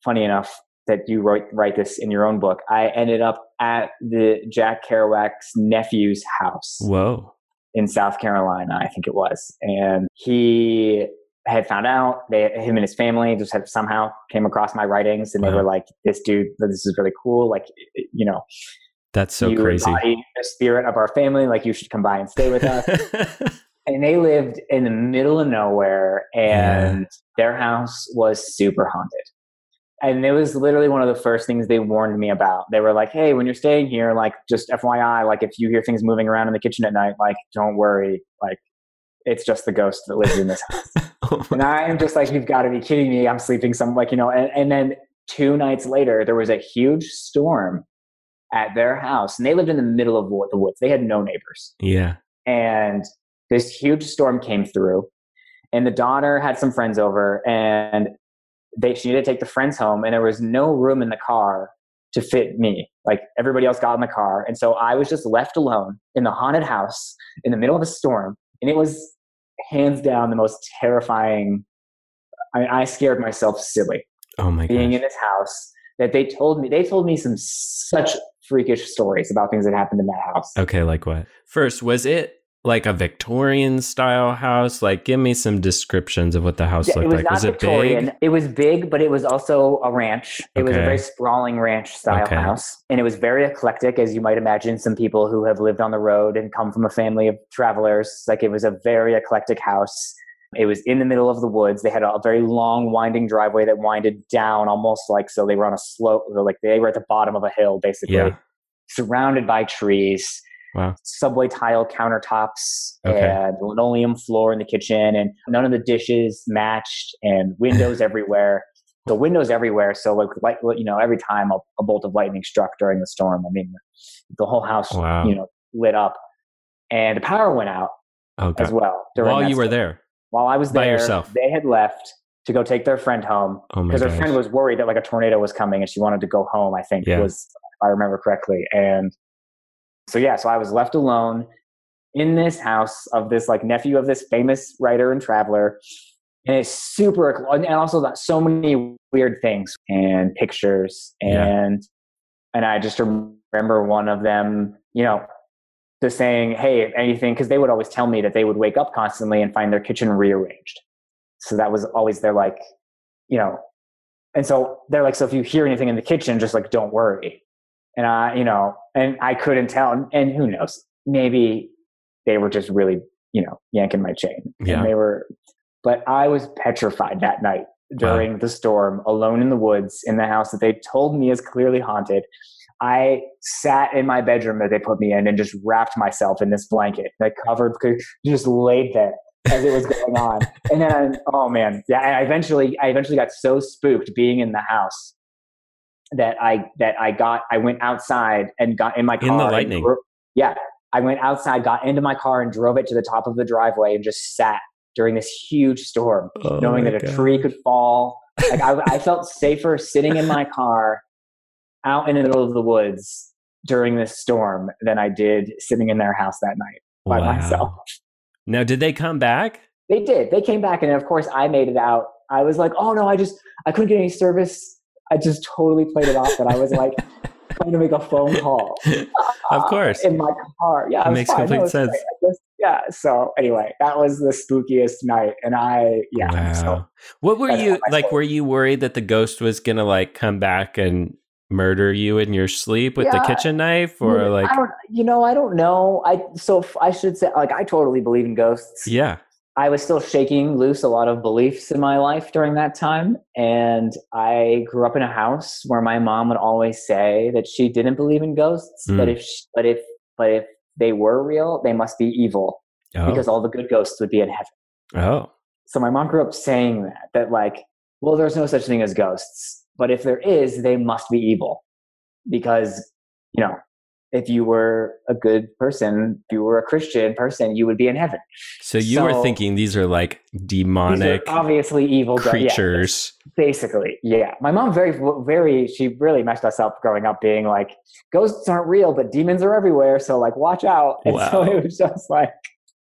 S3: Funny enough that you wrote write this in your own book. I ended up at the Jack Kerouac's nephew's house
S1: Whoa.
S3: In South Carolina, I think it was, and he had found out they him and his family just had somehow came across my writings, and they were like, "This dude, this is really cool." Like, you know,
S1: That's so crazy.
S3: the spirit of our family. Like you should come by and stay with us. and they lived in the middle of nowhere, and their house was super haunted. And it was literally one of the first things they warned me about. They were like, "Hey, when you're staying here, like just FYI, like if you hear things moving around in the kitchen at night, like don't worry, like it's just the ghost that lives in this house." Oh and I'm just like, "You've got to be kidding me! I'm sleeping some like you know." And, and then two nights later, there was a huge storm at their house, and they lived in the middle of the woods. They had no neighbors,
S1: yeah.
S3: and this huge storm came through, and the daughter had some friends over, and they she needed to take the friends home, and there was no room in the car to fit me. Like everybody else got in the car, and so I was just left alone in the haunted house in the middle of a storm, and it was hands down the most terrifying. I, mean, I scared myself silly
S1: Oh my
S3: being
S1: gosh.
S3: in this house that they told me they told me some such freakish stories about things that happened in that house.
S1: Okay, like what? First, was it like a Victorian style house? Like, give me some descriptions of what the house
S3: Yeah,
S1: looked
S3: it was
S1: like.
S3: not
S1: Was it
S3: Victorian.
S1: big?
S3: It was big, but it was also a ranch. It was a very sprawling ranch style
S1: Okay.
S3: house. And it was very eclectic, as you might imagine, some people who have lived on the road and come from a family of travelers. Like it was a very eclectic house. It was in the middle of the woods. They had a, a very long, winding driveway that winded down almost like so they were on a slope, like they were at the bottom of a hill, basically,
S1: Yeah.
S3: surrounded by trees.
S1: Wow.
S3: subway tile countertops
S1: Okay.
S3: and linoleum floor in the kitchen and none of the dishes matched and windows everywhere the windows everywhere so like, like you know every time a, a bolt of lightning struck during the storm i mean the whole house
S1: Wow.
S3: you know lit up and the power went out
S1: Oh,
S3: as well during
S1: While you were
S3: storm.
S1: there.
S3: while i was there, by
S1: yourself.
S3: they had left to go take their friend home
S1: Oh
S3: because her
S1: gosh.
S3: friend was worried that like a tornado was coming and she wanted to go home. I think
S1: Yeah.
S3: was if I remember correctly. And so yeah, so I was left alone in this house of this like nephew of this famous writer and traveler. And it's super and also so many weird things and pictures
S1: Yeah.
S3: and and I just remember one of them, you know, just saying, "Hey, if anything," because they would always tell me that they would wake up constantly and find their kitchen rearranged. So that was always their like, you know, and so they're like, "So if you hear anything in the kitchen, just like don't worry." And I, you know, and I couldn't tell, and, and who knows, maybe they were just really, you know, yanking my chain,
S1: Yeah.
S3: and they were. But I was petrified that night during the storm, alone in the woods in the house that they told me is clearly haunted. I sat in my bedroom that they put me in and just wrapped myself in this blanket. I covered, just laid there as it was going on. And then, oh man, yeah. I eventually, I eventually got so spooked being in the house that I that I got. I went outside and got in my car.
S1: In the lightning.
S3: dro- yeah, I went outside, got into my car, and drove it to the top of the driveway and just sat during this huge storm
S1: Oh
S3: knowing that a
S1: God.
S3: tree could fall. Like I, I felt safer sitting in my car out in the middle of the woods during this storm than I did sitting in their house that night by
S1: Wow.
S3: myself.
S1: Now, did they come back?
S3: They did. They came back, and of course, I made it out. I was like, "Oh no, I just I couldn't get any service." I just totally played it off that I was like trying to make a phone call.
S1: Of uh, course.
S3: in my car. Yeah,
S1: It makes
S3: fine.
S1: complete sense.
S3: just- yeah. So anyway, that was the spookiest night, and I yeah.
S1: Wow.
S3: So
S1: what were you like?
S3: story.
S1: Were you worried that the ghost was gonna like come back and murder you in your sleep with the kitchen knife, or
S3: Yeah,
S1: like?
S3: I don't, you know, I don't know. I so i should say, like, I totally believe in ghosts.
S1: Yeah.
S3: I was still shaking loose a lot of beliefs in my life during that time, and I grew up in a house where my mom would always say that she didn't believe in ghosts, but
S1: Mm.
S3: if sh but if but if they were real, they must be evil
S1: Oh.
S3: because all the good ghosts would be in heaven.
S1: oh.
S3: So my mom grew up saying that that like, well, there's no such thing as ghosts, but if there is, they must be evil because you know if you were a good person, if you were a Christian person, you would be in heaven.
S1: So you were
S3: So-
S1: thinking these are like
S3: These are
S1: demonic
S3: obviously evil go- yeah,
S1: creatures.
S3: basically, yeah. My mom very, very, she really messed us up growing up, being like, ghosts aren't real, but demons are everywhere. So like, watch out. And so it was just like,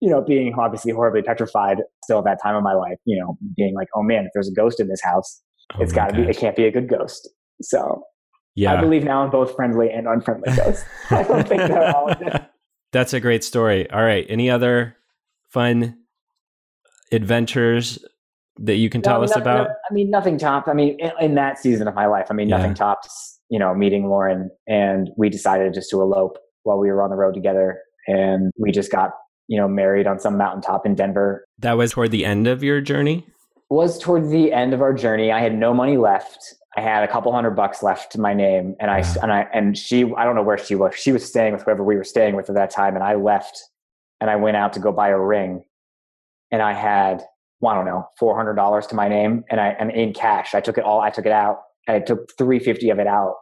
S3: you know, being obviously horribly petrified still at that time of my life. You know, being like, oh man, if there's a ghost in this house,
S1: Oh
S3: it's got to be. It can't be a good ghost. So I believe now in both friendly and unfriendly ghosts. I don't think they're all.
S1: That's a great story. All right. Any other fun adventures that you can tell us
S3: no-
S1: about?
S3: no, I mean, nothing topped. I mean, in, in that season of my life, I mean,
S1: Yeah.
S3: nothing tops. You know, meeting Lauren, and we decided just to elope while we were on the road together, and we just got you know married on some mountaintop in Denver.
S1: That was toward the end of your journey.
S3: Was toward the end of our journey. I had no money left. I had a couple hundred bucks left to my name, and I and I and she. I don't know where she was. She was staying with whoever we were staying with at that time, and I left, and I went out to go buy a ring, and I had well, I don't know four hundred dollars to my name, and I and in cash. I took it all. I took it out. I took three fifty of it out,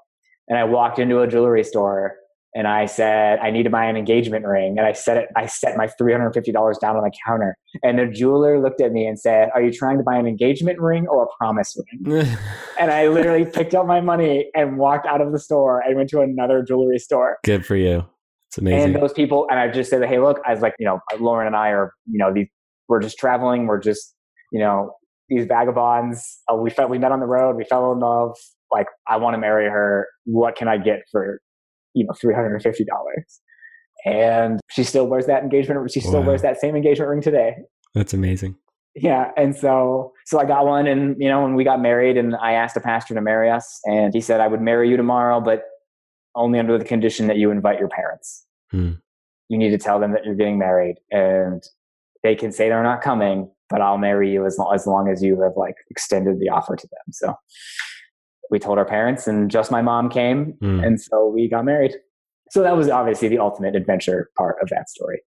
S3: and I walked into a jewelry store. And I said I need to buy an engagement ring, and I set it. I set my three hundred fifty dollars down on the counter, and the jeweler looked at me and said, "Are you trying to buy an engagement ring or a promise ring?" And I literally picked up my money and walked out of the store and went to another jewelry store.
S1: Good for you. It's amazing.
S3: And those people, and I just said, "Hey, look," I was like, you know, Lauren and I are, you know, these we're just traveling. We're just, you know, these vagabonds. Uh, we felt we met on the road. We fell in love. Like, I want to marry her. What can I get for, you know, three hundred and fifty dollars? And she still wears that engagement. She still
S1: Wow.
S3: wears that same engagement ring today.
S1: That's amazing.
S3: Yeah, and so so I got one, and you know, when we got married, and I asked a pastor to marry us, and he said I would marry you tomorrow, but only under the condition that you invite your parents.
S1: Hmm.
S3: You need to tell them that you're getting married, and they can say they're not coming, but I'll marry you as long as long as you have like extended the offer to them. So we told our parents, and just my mom came,
S1: Hmm.
S3: and so we got married. So that was obviously the ultimate adventure part of that story.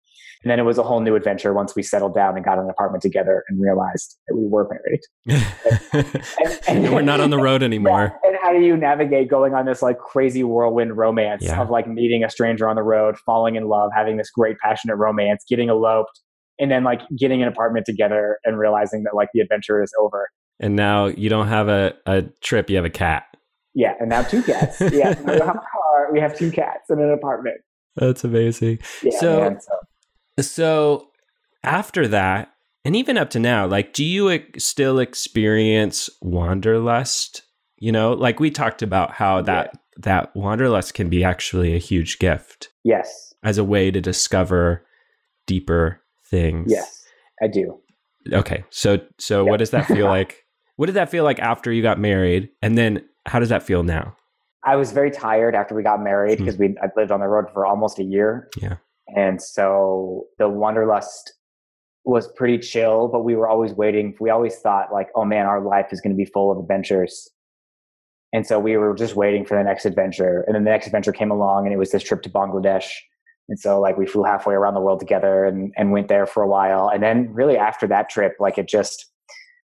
S3: And then it was a whole new adventure once we settled down and got an apartment together and realized that we were married.
S1: and we're not on the road anymore.
S3: Yeah, And how do you navigate going on this like crazy whirlwind romance
S1: Yeah.
S3: of like meeting a stranger on the road, falling in love, having this great passionate romance, getting eloped, and then like getting an apartment together and realizing that like the adventure is over.
S1: And now you don't have a, a trip, you have a cat.
S3: Yeah, and now two cats. yeah, we have a car, we have two cats in an apartment.
S1: That's amazing.
S3: Yeah,
S1: So-
S3: man, so
S1: So after that, and even up to now, like, do you ex- still experience wanderlust? You know, like we talked about how that that wanderlust can be actually a huge gift
S3: yes,
S1: as a way to discover deeper things.
S3: yes, I do.
S1: Okay. So so what does that feel like? What did that feel like after you got married? And then how does that feel now?
S3: I was very tired after we got married
S1: Hmm.
S3: because we I lived on the road for almost a year.
S1: Yeah.
S3: And so the wanderlust was pretty chill, but we were always waiting. We always thought like, oh man, our life is going to be full of adventures. And so we were just waiting for the next adventure. And then the next adventure came along and it was this trip to Bangladesh. And so like we flew halfway around the world together and, and went there for a while. And then really after that trip, like it just,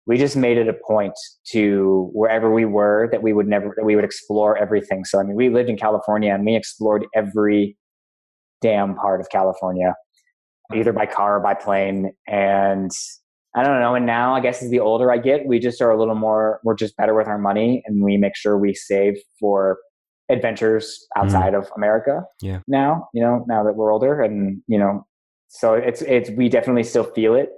S3: we just made it a point to wherever we were that we would never, that we would explore everything. So, I mean, we lived in California and we explored every damn part of California, either by car or by plane. And I don't know. And now I guess as the older I get, we just are a little more, we're just better with our money and we make sure we save for adventures mm. outside of America.
S1: Yeah.
S3: Now, you know, now that we're older and, you know, so it's, it's, we definitely still feel it,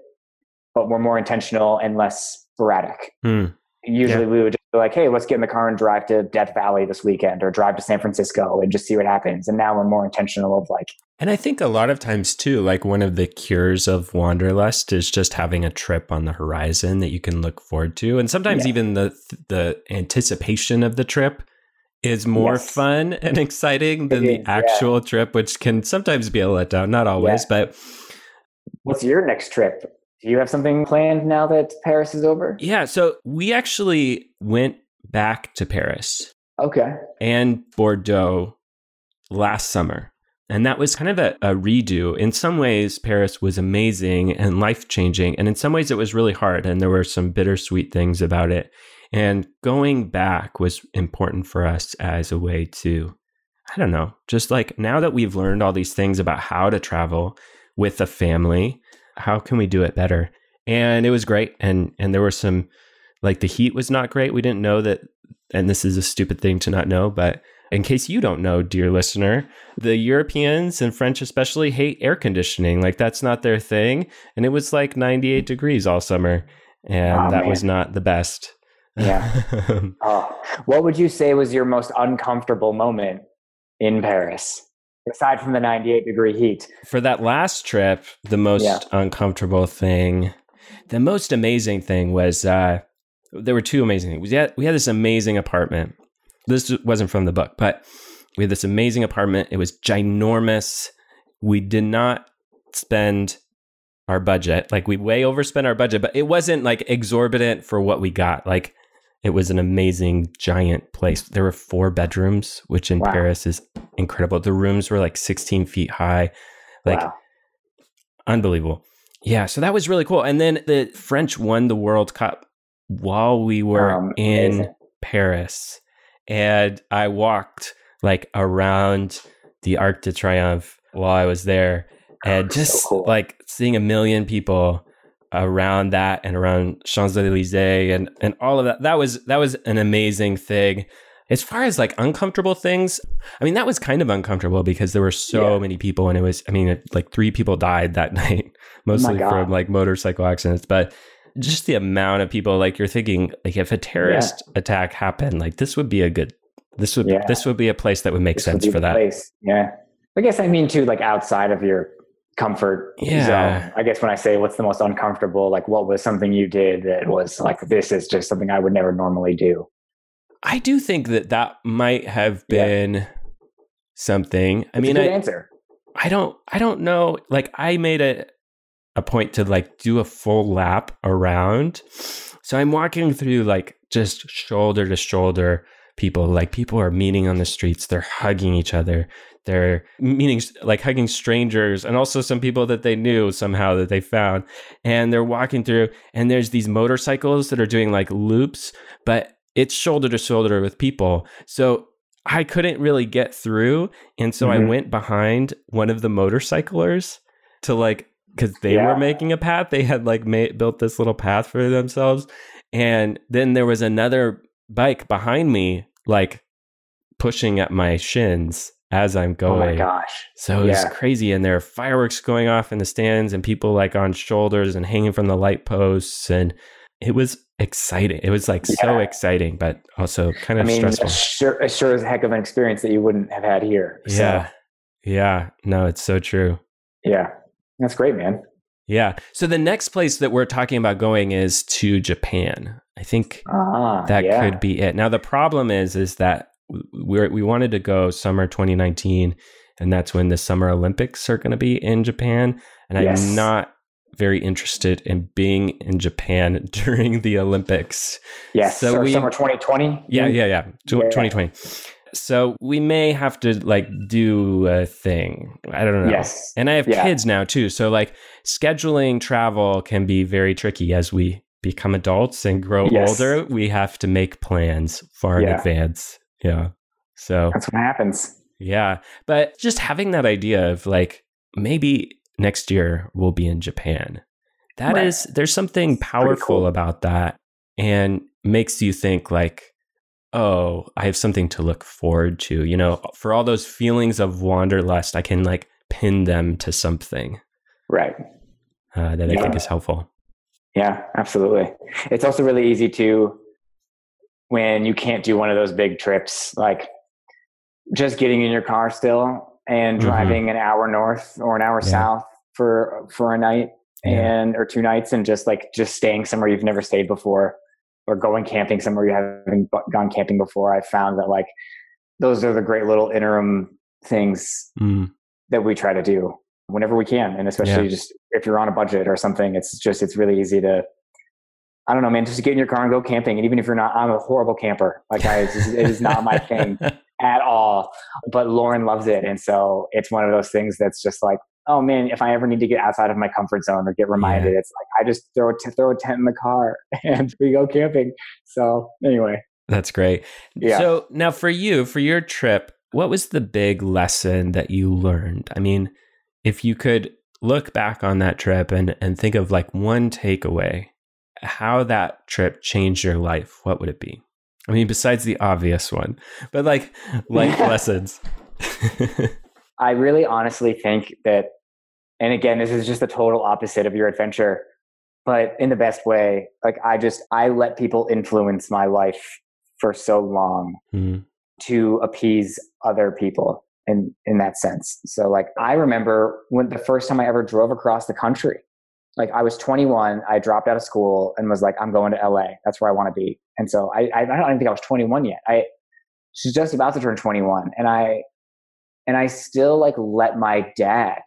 S3: but we're more intentional and less sporadic.
S1: Hmm.
S3: Usually we would just be like, hey, let's get in the car and drive to Death Valley this weekend or drive to San Francisco and just see what happens. And now we're more intentional of like,
S1: And I think a lot of times too, like one of the cures of wanderlust is just having a trip on the horizon that you can look forward to. And sometimes
S3: Yeah.
S1: even the the anticipation of the trip is more
S3: Yes.
S1: fun and exciting than
S3: It
S1: the
S3: is, yeah.
S1: actual trip, which can sometimes be a letdown, not always, but
S3: what's your next trip? Do you have something planned now that Paris is over?
S1: yeah, so we actually went back to Paris
S3: Okay.
S1: and Bordeaux last summer. And that was kind of a, a redo. In some ways, Paris was amazing and life changing. And in some ways, it was really hard. And there were some bittersweet things about it. And going back was important for us as a way to, I don't know, just like now that we've learned all these things about how to travel with a family, how can we do it better? And it was great. And and there were some like the heat was not great. We didn't know that and this is a stupid thing to not know, but in case you don't know, dear listener, the Europeans and French especially hate air conditioning. Like that's not their thing. And it was like 98 degrees all summer. And
S3: Oh,
S1: that
S3: man.
S1: was not the best.
S3: Yeah. Oh, what would you say was your most uncomfortable moment in Paris, aside from the 98 degree heat?
S1: For that last trip, the most
S3: Yeah.
S1: uncomfortable thing, the most amazing thing was uh, there were two amazing things. We had, we had this amazing apartment. This wasn't from the book, but we had this amazing apartment. It was ginormous. We did not spend our budget. Like we way overspent our budget, but it wasn't like exorbitant for what we got. Like it was an amazing giant place. There were four bedrooms, which in
S3: Wow.
S1: Paris is incredible. The rooms were like 16 feet high. Like
S3: wow.
S1: unbelievable. Yeah, so that was really cool. And then the French won the World Cup while we were
S3: Um,
S1: in
S3: amazing.
S1: Paris. And I walked like around the Arc de Triomphe while I was there and
S3: So
S1: just
S3: cool.
S1: like seeing a million people around that and around Champs-Élysées and and all of that. That was that was an amazing thing. As far as like uncomfortable things, I mean that was kind of uncomfortable because there were so
S3: Yeah.
S1: many people and it was I mean like 3 people died that night mostly
S3: God.
S1: from like motorcycle accidents, but just the amount of people like you're thinking like if a terrorist attack happened like this would be a good this would
S3: Yeah.
S1: this would be a place that would make
S3: This would
S1: sense
S3: be
S1: for that.
S3: Place. Yeah. I guess I mean too, like outside of your comfort
S1: Yeah.
S3: zone. I guess when I say what's the most uncomfortable, like what was something you did that was like, this is just something I would never normally do.
S1: I do think that that might have
S3: Yeah.
S1: been something. I
S3: It's
S1: mean,
S3: a good
S1: I,
S3: answer.
S1: I don't, I don't know. Like, I made a a point to like do a full lap around. So I'm walking through like just shoulder to shoulder people. Like people are meeting on the streets. They're hugging each other. They're meeting like hugging strangers and also some people that they knew somehow that they found. And they're walking through and there's these motorcycles that are doing like loops, but it's shoulder to shoulder with people. So I couldn't really get through. And so I
S3: Mhm.
S1: went behind one of the motorcyclers to like, because they
S3: Yeah.
S1: were making a path. They had like made, built this little path for themselves. And then there was another bike behind me, like pushing at my shins as I'm going.
S3: Oh my gosh.
S1: So it's yeah. crazy. And there are fireworks going off in the stands and people like on shoulders and hanging from the light posts. And it was exciting. It was like yeah. so exciting, but also kind of I mean, stressful.
S3: Sure, sure as heck of an experience that you wouldn't have had here.
S1: So. Yeah. Yeah. No, it's so true.
S3: Yeah. That's great, man.
S1: Yeah. So the next place that we're talking about going is to Japan. I think ah, that yeah. could be it. Now the problem is is that we we wanted to go summer 2019 and that's when the summer Olympics are going to be in Japan and yes. I'm not very interested in being in Japan during the Olympics.
S3: Yes. So, we, summer 2020?
S1: Yeah, yeah, yeah. 2020. So we may have to like do a thing. I don't know.
S3: Yes.
S1: And I have yeah. kids now too. So like scheduling travel can be very tricky as we become adults and grow yes. older. We have to make plans far yeah. in advance. Yeah. So
S3: that's what happens.
S1: Yeah. But just having that idea of like maybe next year we'll be in Japan. That right. is, there's something powerful cool. about that and makes you think like oh, I have something to look forward to. You know, for all those feelings of wanderlust, I can like pin them to something.
S3: Right.
S1: Uh, that yeah. I think is helpful.
S3: Yeah, absolutely. It's also really easy to, when you can't do one of those big trips, like just getting in your car still and mm-hmm. driving mm-hmm. an hour north or an hour yeah. south for for a night and yeah. or two nights and just like just staying somewhere you've never stayed before or going camping somewhere you haven't gone camping before, I found that like those are the great little interim things mm. that we try to do whenever we can. And especially yeah. just if you're on a budget or something, it's just, it's really easy to, I don't know, man, just get in your car and go camping. And even if you're not, I'm a horrible camper. Like I, it is not my thing at all, but Lauren loves it. And so it's one of those things that's just like, oh man, if I ever need to get outside of my comfort zone or get reminded, yeah. it's like I just throw a t- throw a tent in the car and we go camping. So anyway,
S1: that's great. Yeah. So now for you, for your trip, what was the big lesson that you learned? I mean, if you could look back on that trip and and think of like one takeaway, how that trip changed your life, what would it be? I mean, besides the obvious one, but like life lessons.
S3: I really honestly think that and again this is just the total opposite of your adventure but in the best way like i just i let people influence my life for so long mm. to appease other people in in that sense. So like i remember when the first time i ever drove across the country like i was 21 i dropped out of school and was like i'm going to la that's where i want to be. And so i i don't even think i was 21 yet. I she's just about to turn 21 and i and i still like let my dad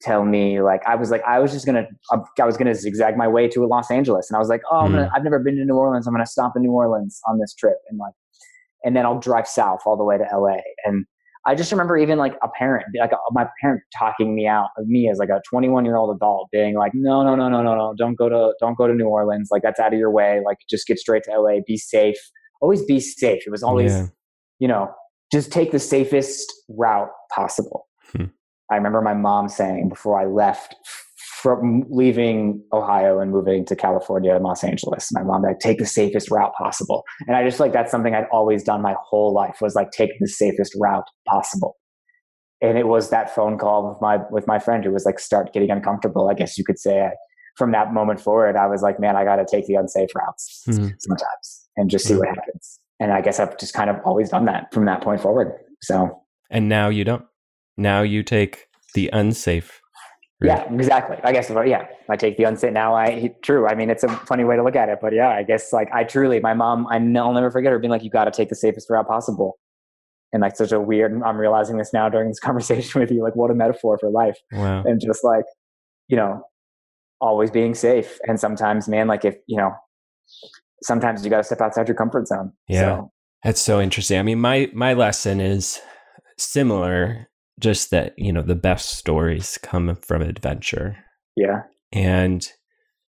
S3: tell me like I was like I was just gonna I was gonna zigzag my way to Los Angeles and I was like oh mm. I've never been to New Orleans I'm gonna stop in New Orleans on this trip and like and then I'll drive south all the way to LA and I just remember even like a parent like a, my parent talking me out of me as like a 21 year old adult being like no no no no no no don't go to don't go to New Orleans like that's out of your way like just get straight to LA be safe always be safe it was always yeah. you know just take the safest route possible hmm. I remember my mom saying before I left from leaving Ohio and moving to California and Los Angeles, my mom like take the safest route possible. And I just like that's something I'd always done my whole life was like take the safest route possible. And it was that phone call with my with my friend who was like start getting uncomfortable. I guess you could say. I, from that moment forward, I was like, man, I got to take the unsafe routes mm-hmm. sometimes and just see mm-hmm. what happens. And I guess I've just kind of always done that from that point forward. So.
S1: And now you don't. Now you take the unsafe.
S3: Route. Yeah, exactly. I guess, yeah, I take the unsafe now. I true. I mean, it's a funny way to look at it, but yeah, I guess like I truly, my mom, I, will never forget her being like, "You got to take the safest route possible." And like such a weird. I'm realizing this now during this conversation with you. Like, what a metaphor for life.
S1: Wow.
S3: And just like, you know, always being safe. And sometimes, man, like if you know, sometimes you got to step outside your comfort zone.
S1: Yeah. So. That's so interesting. I mean, my my lesson is similar just that you know the best stories come from adventure.
S3: Yeah.
S1: And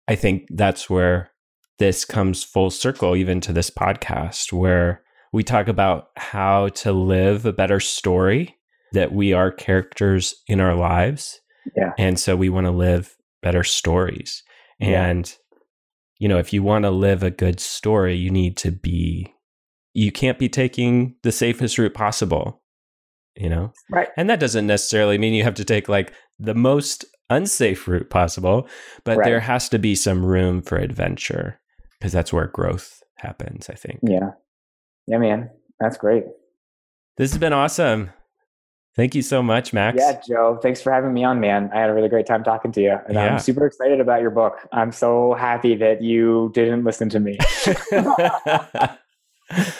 S1: i think that's where this comes full circle even to this podcast where we talk about how to live a better story that we are characters in our lives.
S3: Yeah.
S1: And so we want to live better stories. And you know, if you want to live a good story, you need to be, you can't be taking the safest route possible, you know?
S3: Right.
S1: And that doesn't necessarily mean you have to take like the most unsafe route possible, but
S3: Right.
S1: there has to be some room for adventure because that's where growth happens, I think.
S3: Yeah. Yeah, man. That's great.
S1: This has been awesome. Thank you so much, Max.
S3: Yeah, Joe. Thanks for having me on, man. I had a really great time talking to you. And
S1: Yeah.
S3: I'm super excited about your book. I'm so happy that you didn't listen to me.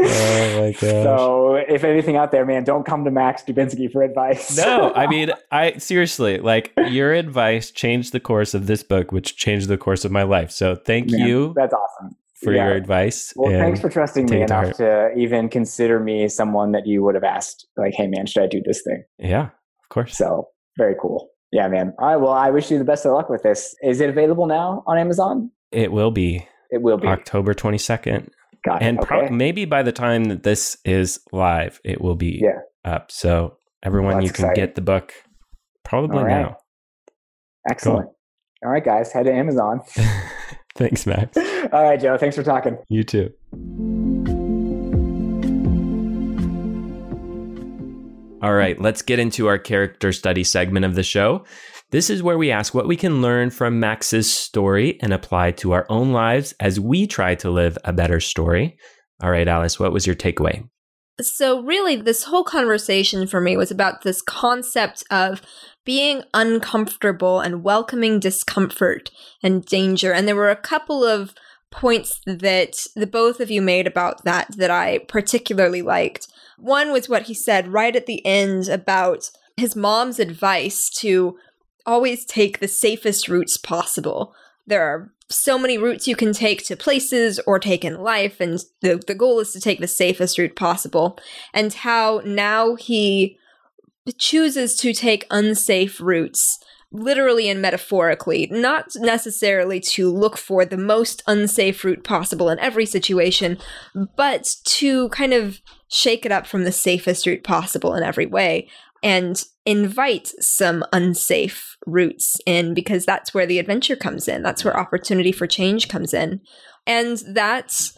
S1: oh my gosh.
S3: so, if anything out there, man, don't come to Max Dubinsky for advice.
S1: no, I mean, I seriously like your advice changed the course of this book, which changed the course of my life. So thank
S3: Man,
S1: you
S3: That's awesome.
S1: for
S3: Yeah.
S1: your advice.
S3: Well, thanks for trusting me
S1: it to
S3: enough to even consider me someone that you would have asked, like, hey, man, should I do this thing?
S1: yeah, of course.
S3: So, very cool. Yeah, man. All right. Well, I wish you the best of luck with this. Is it available now on Amazon?
S1: It will be
S3: It will be.
S1: October 22nd.
S3: Got it.
S1: And
S3: okay.
S1: pro- maybe by the time that this is live, it will be
S3: Yeah.
S1: up. So everyone,
S3: Well,
S1: you can
S3: exciting.
S1: get the book probably
S3: right.
S1: now.
S3: Excellent. All right, guys, head to Amazon.
S1: Thanks, Max.
S3: All right, Joe. Thanks for talking.
S1: You too. All right, let's get into our character study segment of the show. This is where we ask what we can learn from Max's story and apply to our own lives as we try to live a better story. All right, Alice, what was your takeaway?
S2: So, really, this whole conversation for me was about this concept of being uncomfortable and welcoming discomfort and danger. And there were a couple of points that the both of you made about that that I particularly liked. One was what he said right at the end about his mom's advice to always take the safest routes possible. There are so many routes you can take to places or take in life, and the, the goal is to take the safest route possible. And how now he chooses to take unsafe routes, literally and metaphorically, not necessarily to look for the most unsafe route possible in every situation, but to kind of shake it up from the safest route possible in every way and invite some unsafe routes in because that's where the adventure comes in. That's where opportunity for change comes in. And that's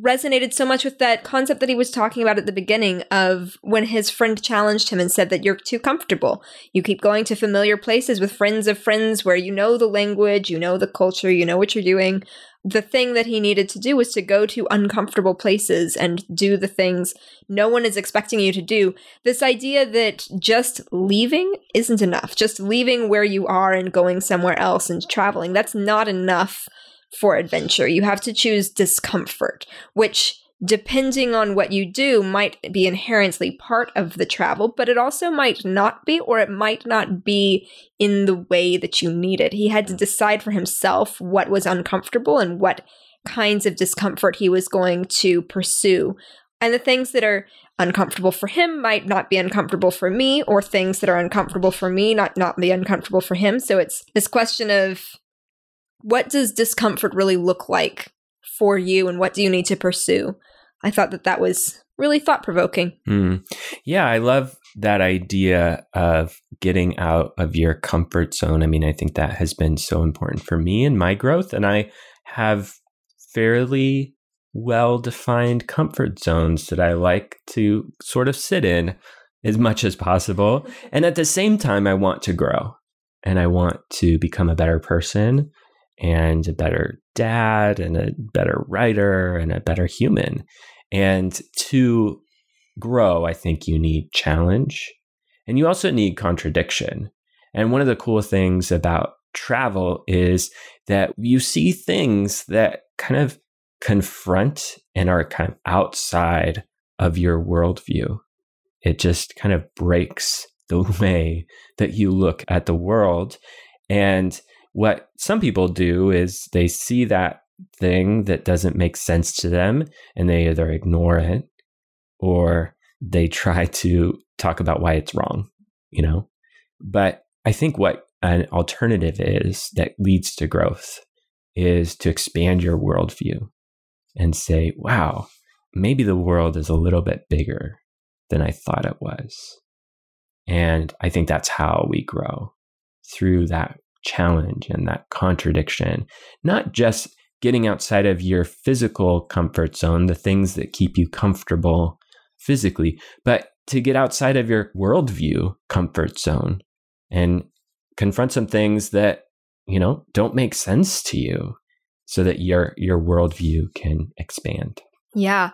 S2: resonated so much with that concept that he was talking about at the beginning of when his friend challenged him and said that you're too comfortable. You keep going to familiar places with friends of friends where you know the language, you know the culture, you know what you're doing. The thing that he needed to do was to go to uncomfortable places and do the things no one is expecting you to do. This idea that just leaving isn't enough, just leaving where you are and going somewhere else and traveling, that's not enough for adventure. You have to choose discomfort, which, depending on what you do, might be inherently part of the travel, but it also might not be, or it might not be in the way that you need it. He had to decide for himself what was uncomfortable and what kinds of discomfort he was going to pursue. And the things that are uncomfortable for him might not be uncomfortable for me, or things that are uncomfortable for me not not be uncomfortable for him. So it's this question of what does discomfort really look like for you and what do you need to pursue i thought that that was really thought provoking
S1: Hmm. Yeah, I love that idea of getting out of your comfort zone. I mean, I think that has been so important for me and my growth. And I have fairly well defined comfort zones that I like to sort of sit in as much as possible. And at the same time, I want to grow and I want to become a better person and a better dad and a better writer and a better human. And to grow, I think you need challenge and you also need contradiction. And one of the cool things about travel is that you see things that kind of confront and are kind of outside of your worldview. It just kind of breaks the way that you look at the world. And what some people do is they see that thing that doesn't make sense to them and they either ignore it or they try to talk about why it's wrong, you know? But I think what an alternative is that leads to growth is to expand your worldview and say, wow, maybe the world is a little bit bigger than I thought it was. And I think that's how we grow through that challenge and that contradiction, not just getting outside of your physical comfort zone, the things that keep you comfortable physically, but to get outside of your worldview comfort zone and confront some things that, you know, don't make sense to you so that your your worldview can expand.
S2: Yeah.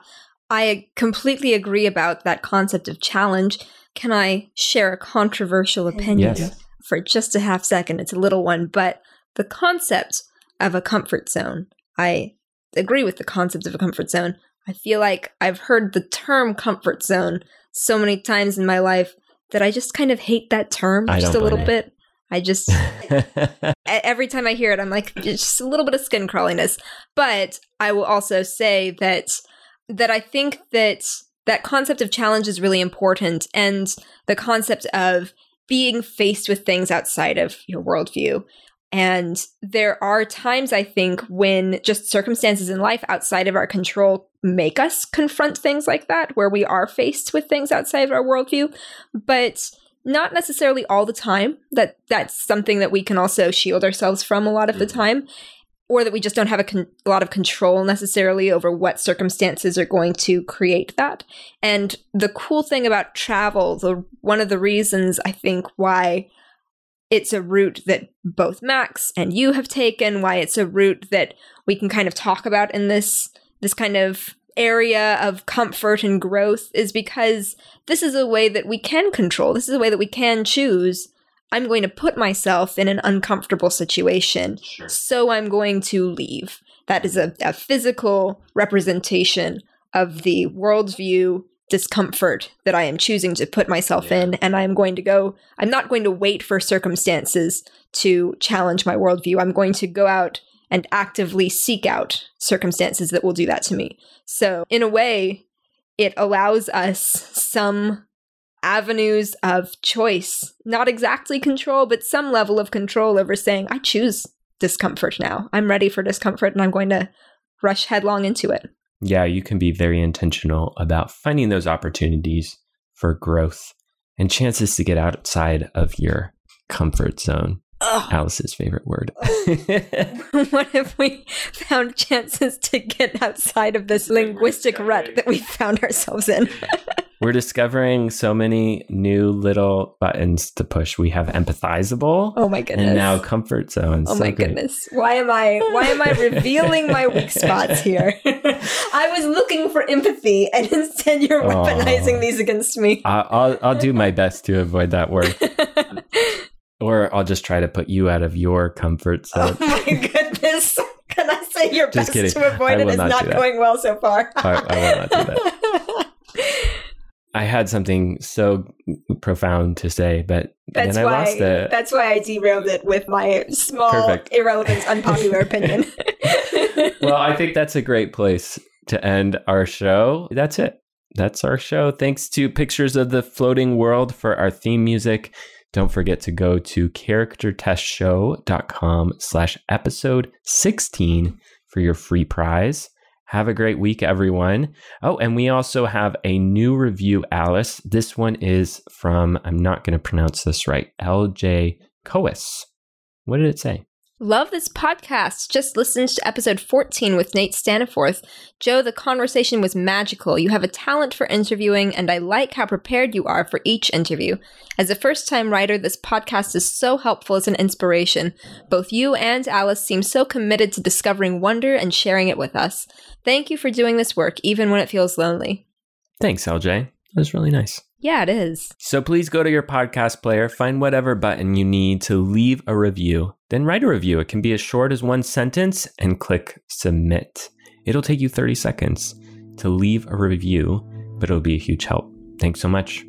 S2: I completely agree about that concept of challenge. Can I share a controversial opinion
S1: Yes.
S2: For just a half second? It's a little one, but the concept of a comfort zone, I agree with the concept of a comfort zone. I feel like I've heard the term comfort zone so many times in my life that I just kind of hate that term
S1: I
S2: just a little
S1: blame
S2: bit. I just every time I hear it, I'm like, it's just a little bit of skin crawliness. But I will also say that that I think that that concept of challenge is really important, and the concept of being faced with things outside of your worldview. And there are times I think when just circumstances in life outside of our control make us confront things like that, where we are faced with things outside of our worldview. But not necessarily all the time that that's something that we can also shield ourselves from a lot of the mm. time or that we just don't have a, con- a lot of control necessarily over what circumstances are going to create that and the cool thing about travel the one of the reasons i think why it's a route that both max and you have taken why it's a route that we can kind of talk about in this this kind of area of comfort and growth is because this is a way that we can control. This is a way that we can choose. I'm going to put myself in an uncomfortable situation, so I'm going to leave. That is a, a physical representation of the worldview discomfort that I am choosing to put myself in, and I'm going to go. I'm not going to wait for circumstances to challenge my worldview. I'm going to go out and actively seek out circumstances that will do that to me. So, in a way, it allows us some avenues of choice, not exactly control, but some level of control over saying, I choose discomfort now. I'm ready for discomfort and I'm going to rush headlong into it.
S1: yeah, you can be very intentional about finding those opportunities for growth and chances to get outside of your comfort zone.
S2: Ugh.
S1: Alice's favorite word.
S2: what if we found chances to get outside of this linguistic rut that we found ourselves in?
S1: We're discovering so many new little buttons to push. We have empathizable
S2: Oh my goodness.
S1: and now comfort zone.
S2: Oh
S1: So
S2: my
S1: great.
S2: goodness. Why am I why am I revealing my weak spots here? I was looking for empathy and instead you're weaponizing these against me.
S1: I- I'll I'll do my best to avoid that word, or I'll just try to put you out of your comfort
S2: oh
S1: zone.
S2: oh my goodness. Can I say your
S1: Just
S2: best
S1: kidding.
S2: to avoid it
S1: not
S2: not going well so far?
S1: I- I will not do that. I had something so profound to say, but
S2: That's
S1: then I
S2: why
S1: lost it.
S2: that's why I derailed it with my small
S1: Perfect.
S2: irrelevant unpopular opinion.
S1: well, I think that's a great place to end our show. That's it. That's our show. Thanks to Pictures of the Floating World for our theme music. Don't forget to go to charactertestshow.com slash episode 16 for your free prize. Have a great week, everyone. Oh, and we also have a new review, Alice. This one is from, I'm not going to pronounce this right, LJ Coas. What did it say?
S2: Love this podcast. Just listened to episode 14 with Nate Staniforth. Joe, the conversation was magical. You have a talent for interviewing, and I like how prepared you are for each interview. As a first time writer, this podcast is so helpful as an inspiration. Both you and Alice seem so committed to discovering wonder and sharing it with us. Thank you for doing this work, even when it feels lonely.
S1: Thanks, LJ. That was really nice.
S2: Yeah, it is.
S1: So please go to your podcast player, find whatever button you need to leave a review, then write a review. It can be as short as one sentence and click submit. It'll take you 30 seconds to leave a review, but it'll be a huge help. Thanks so much.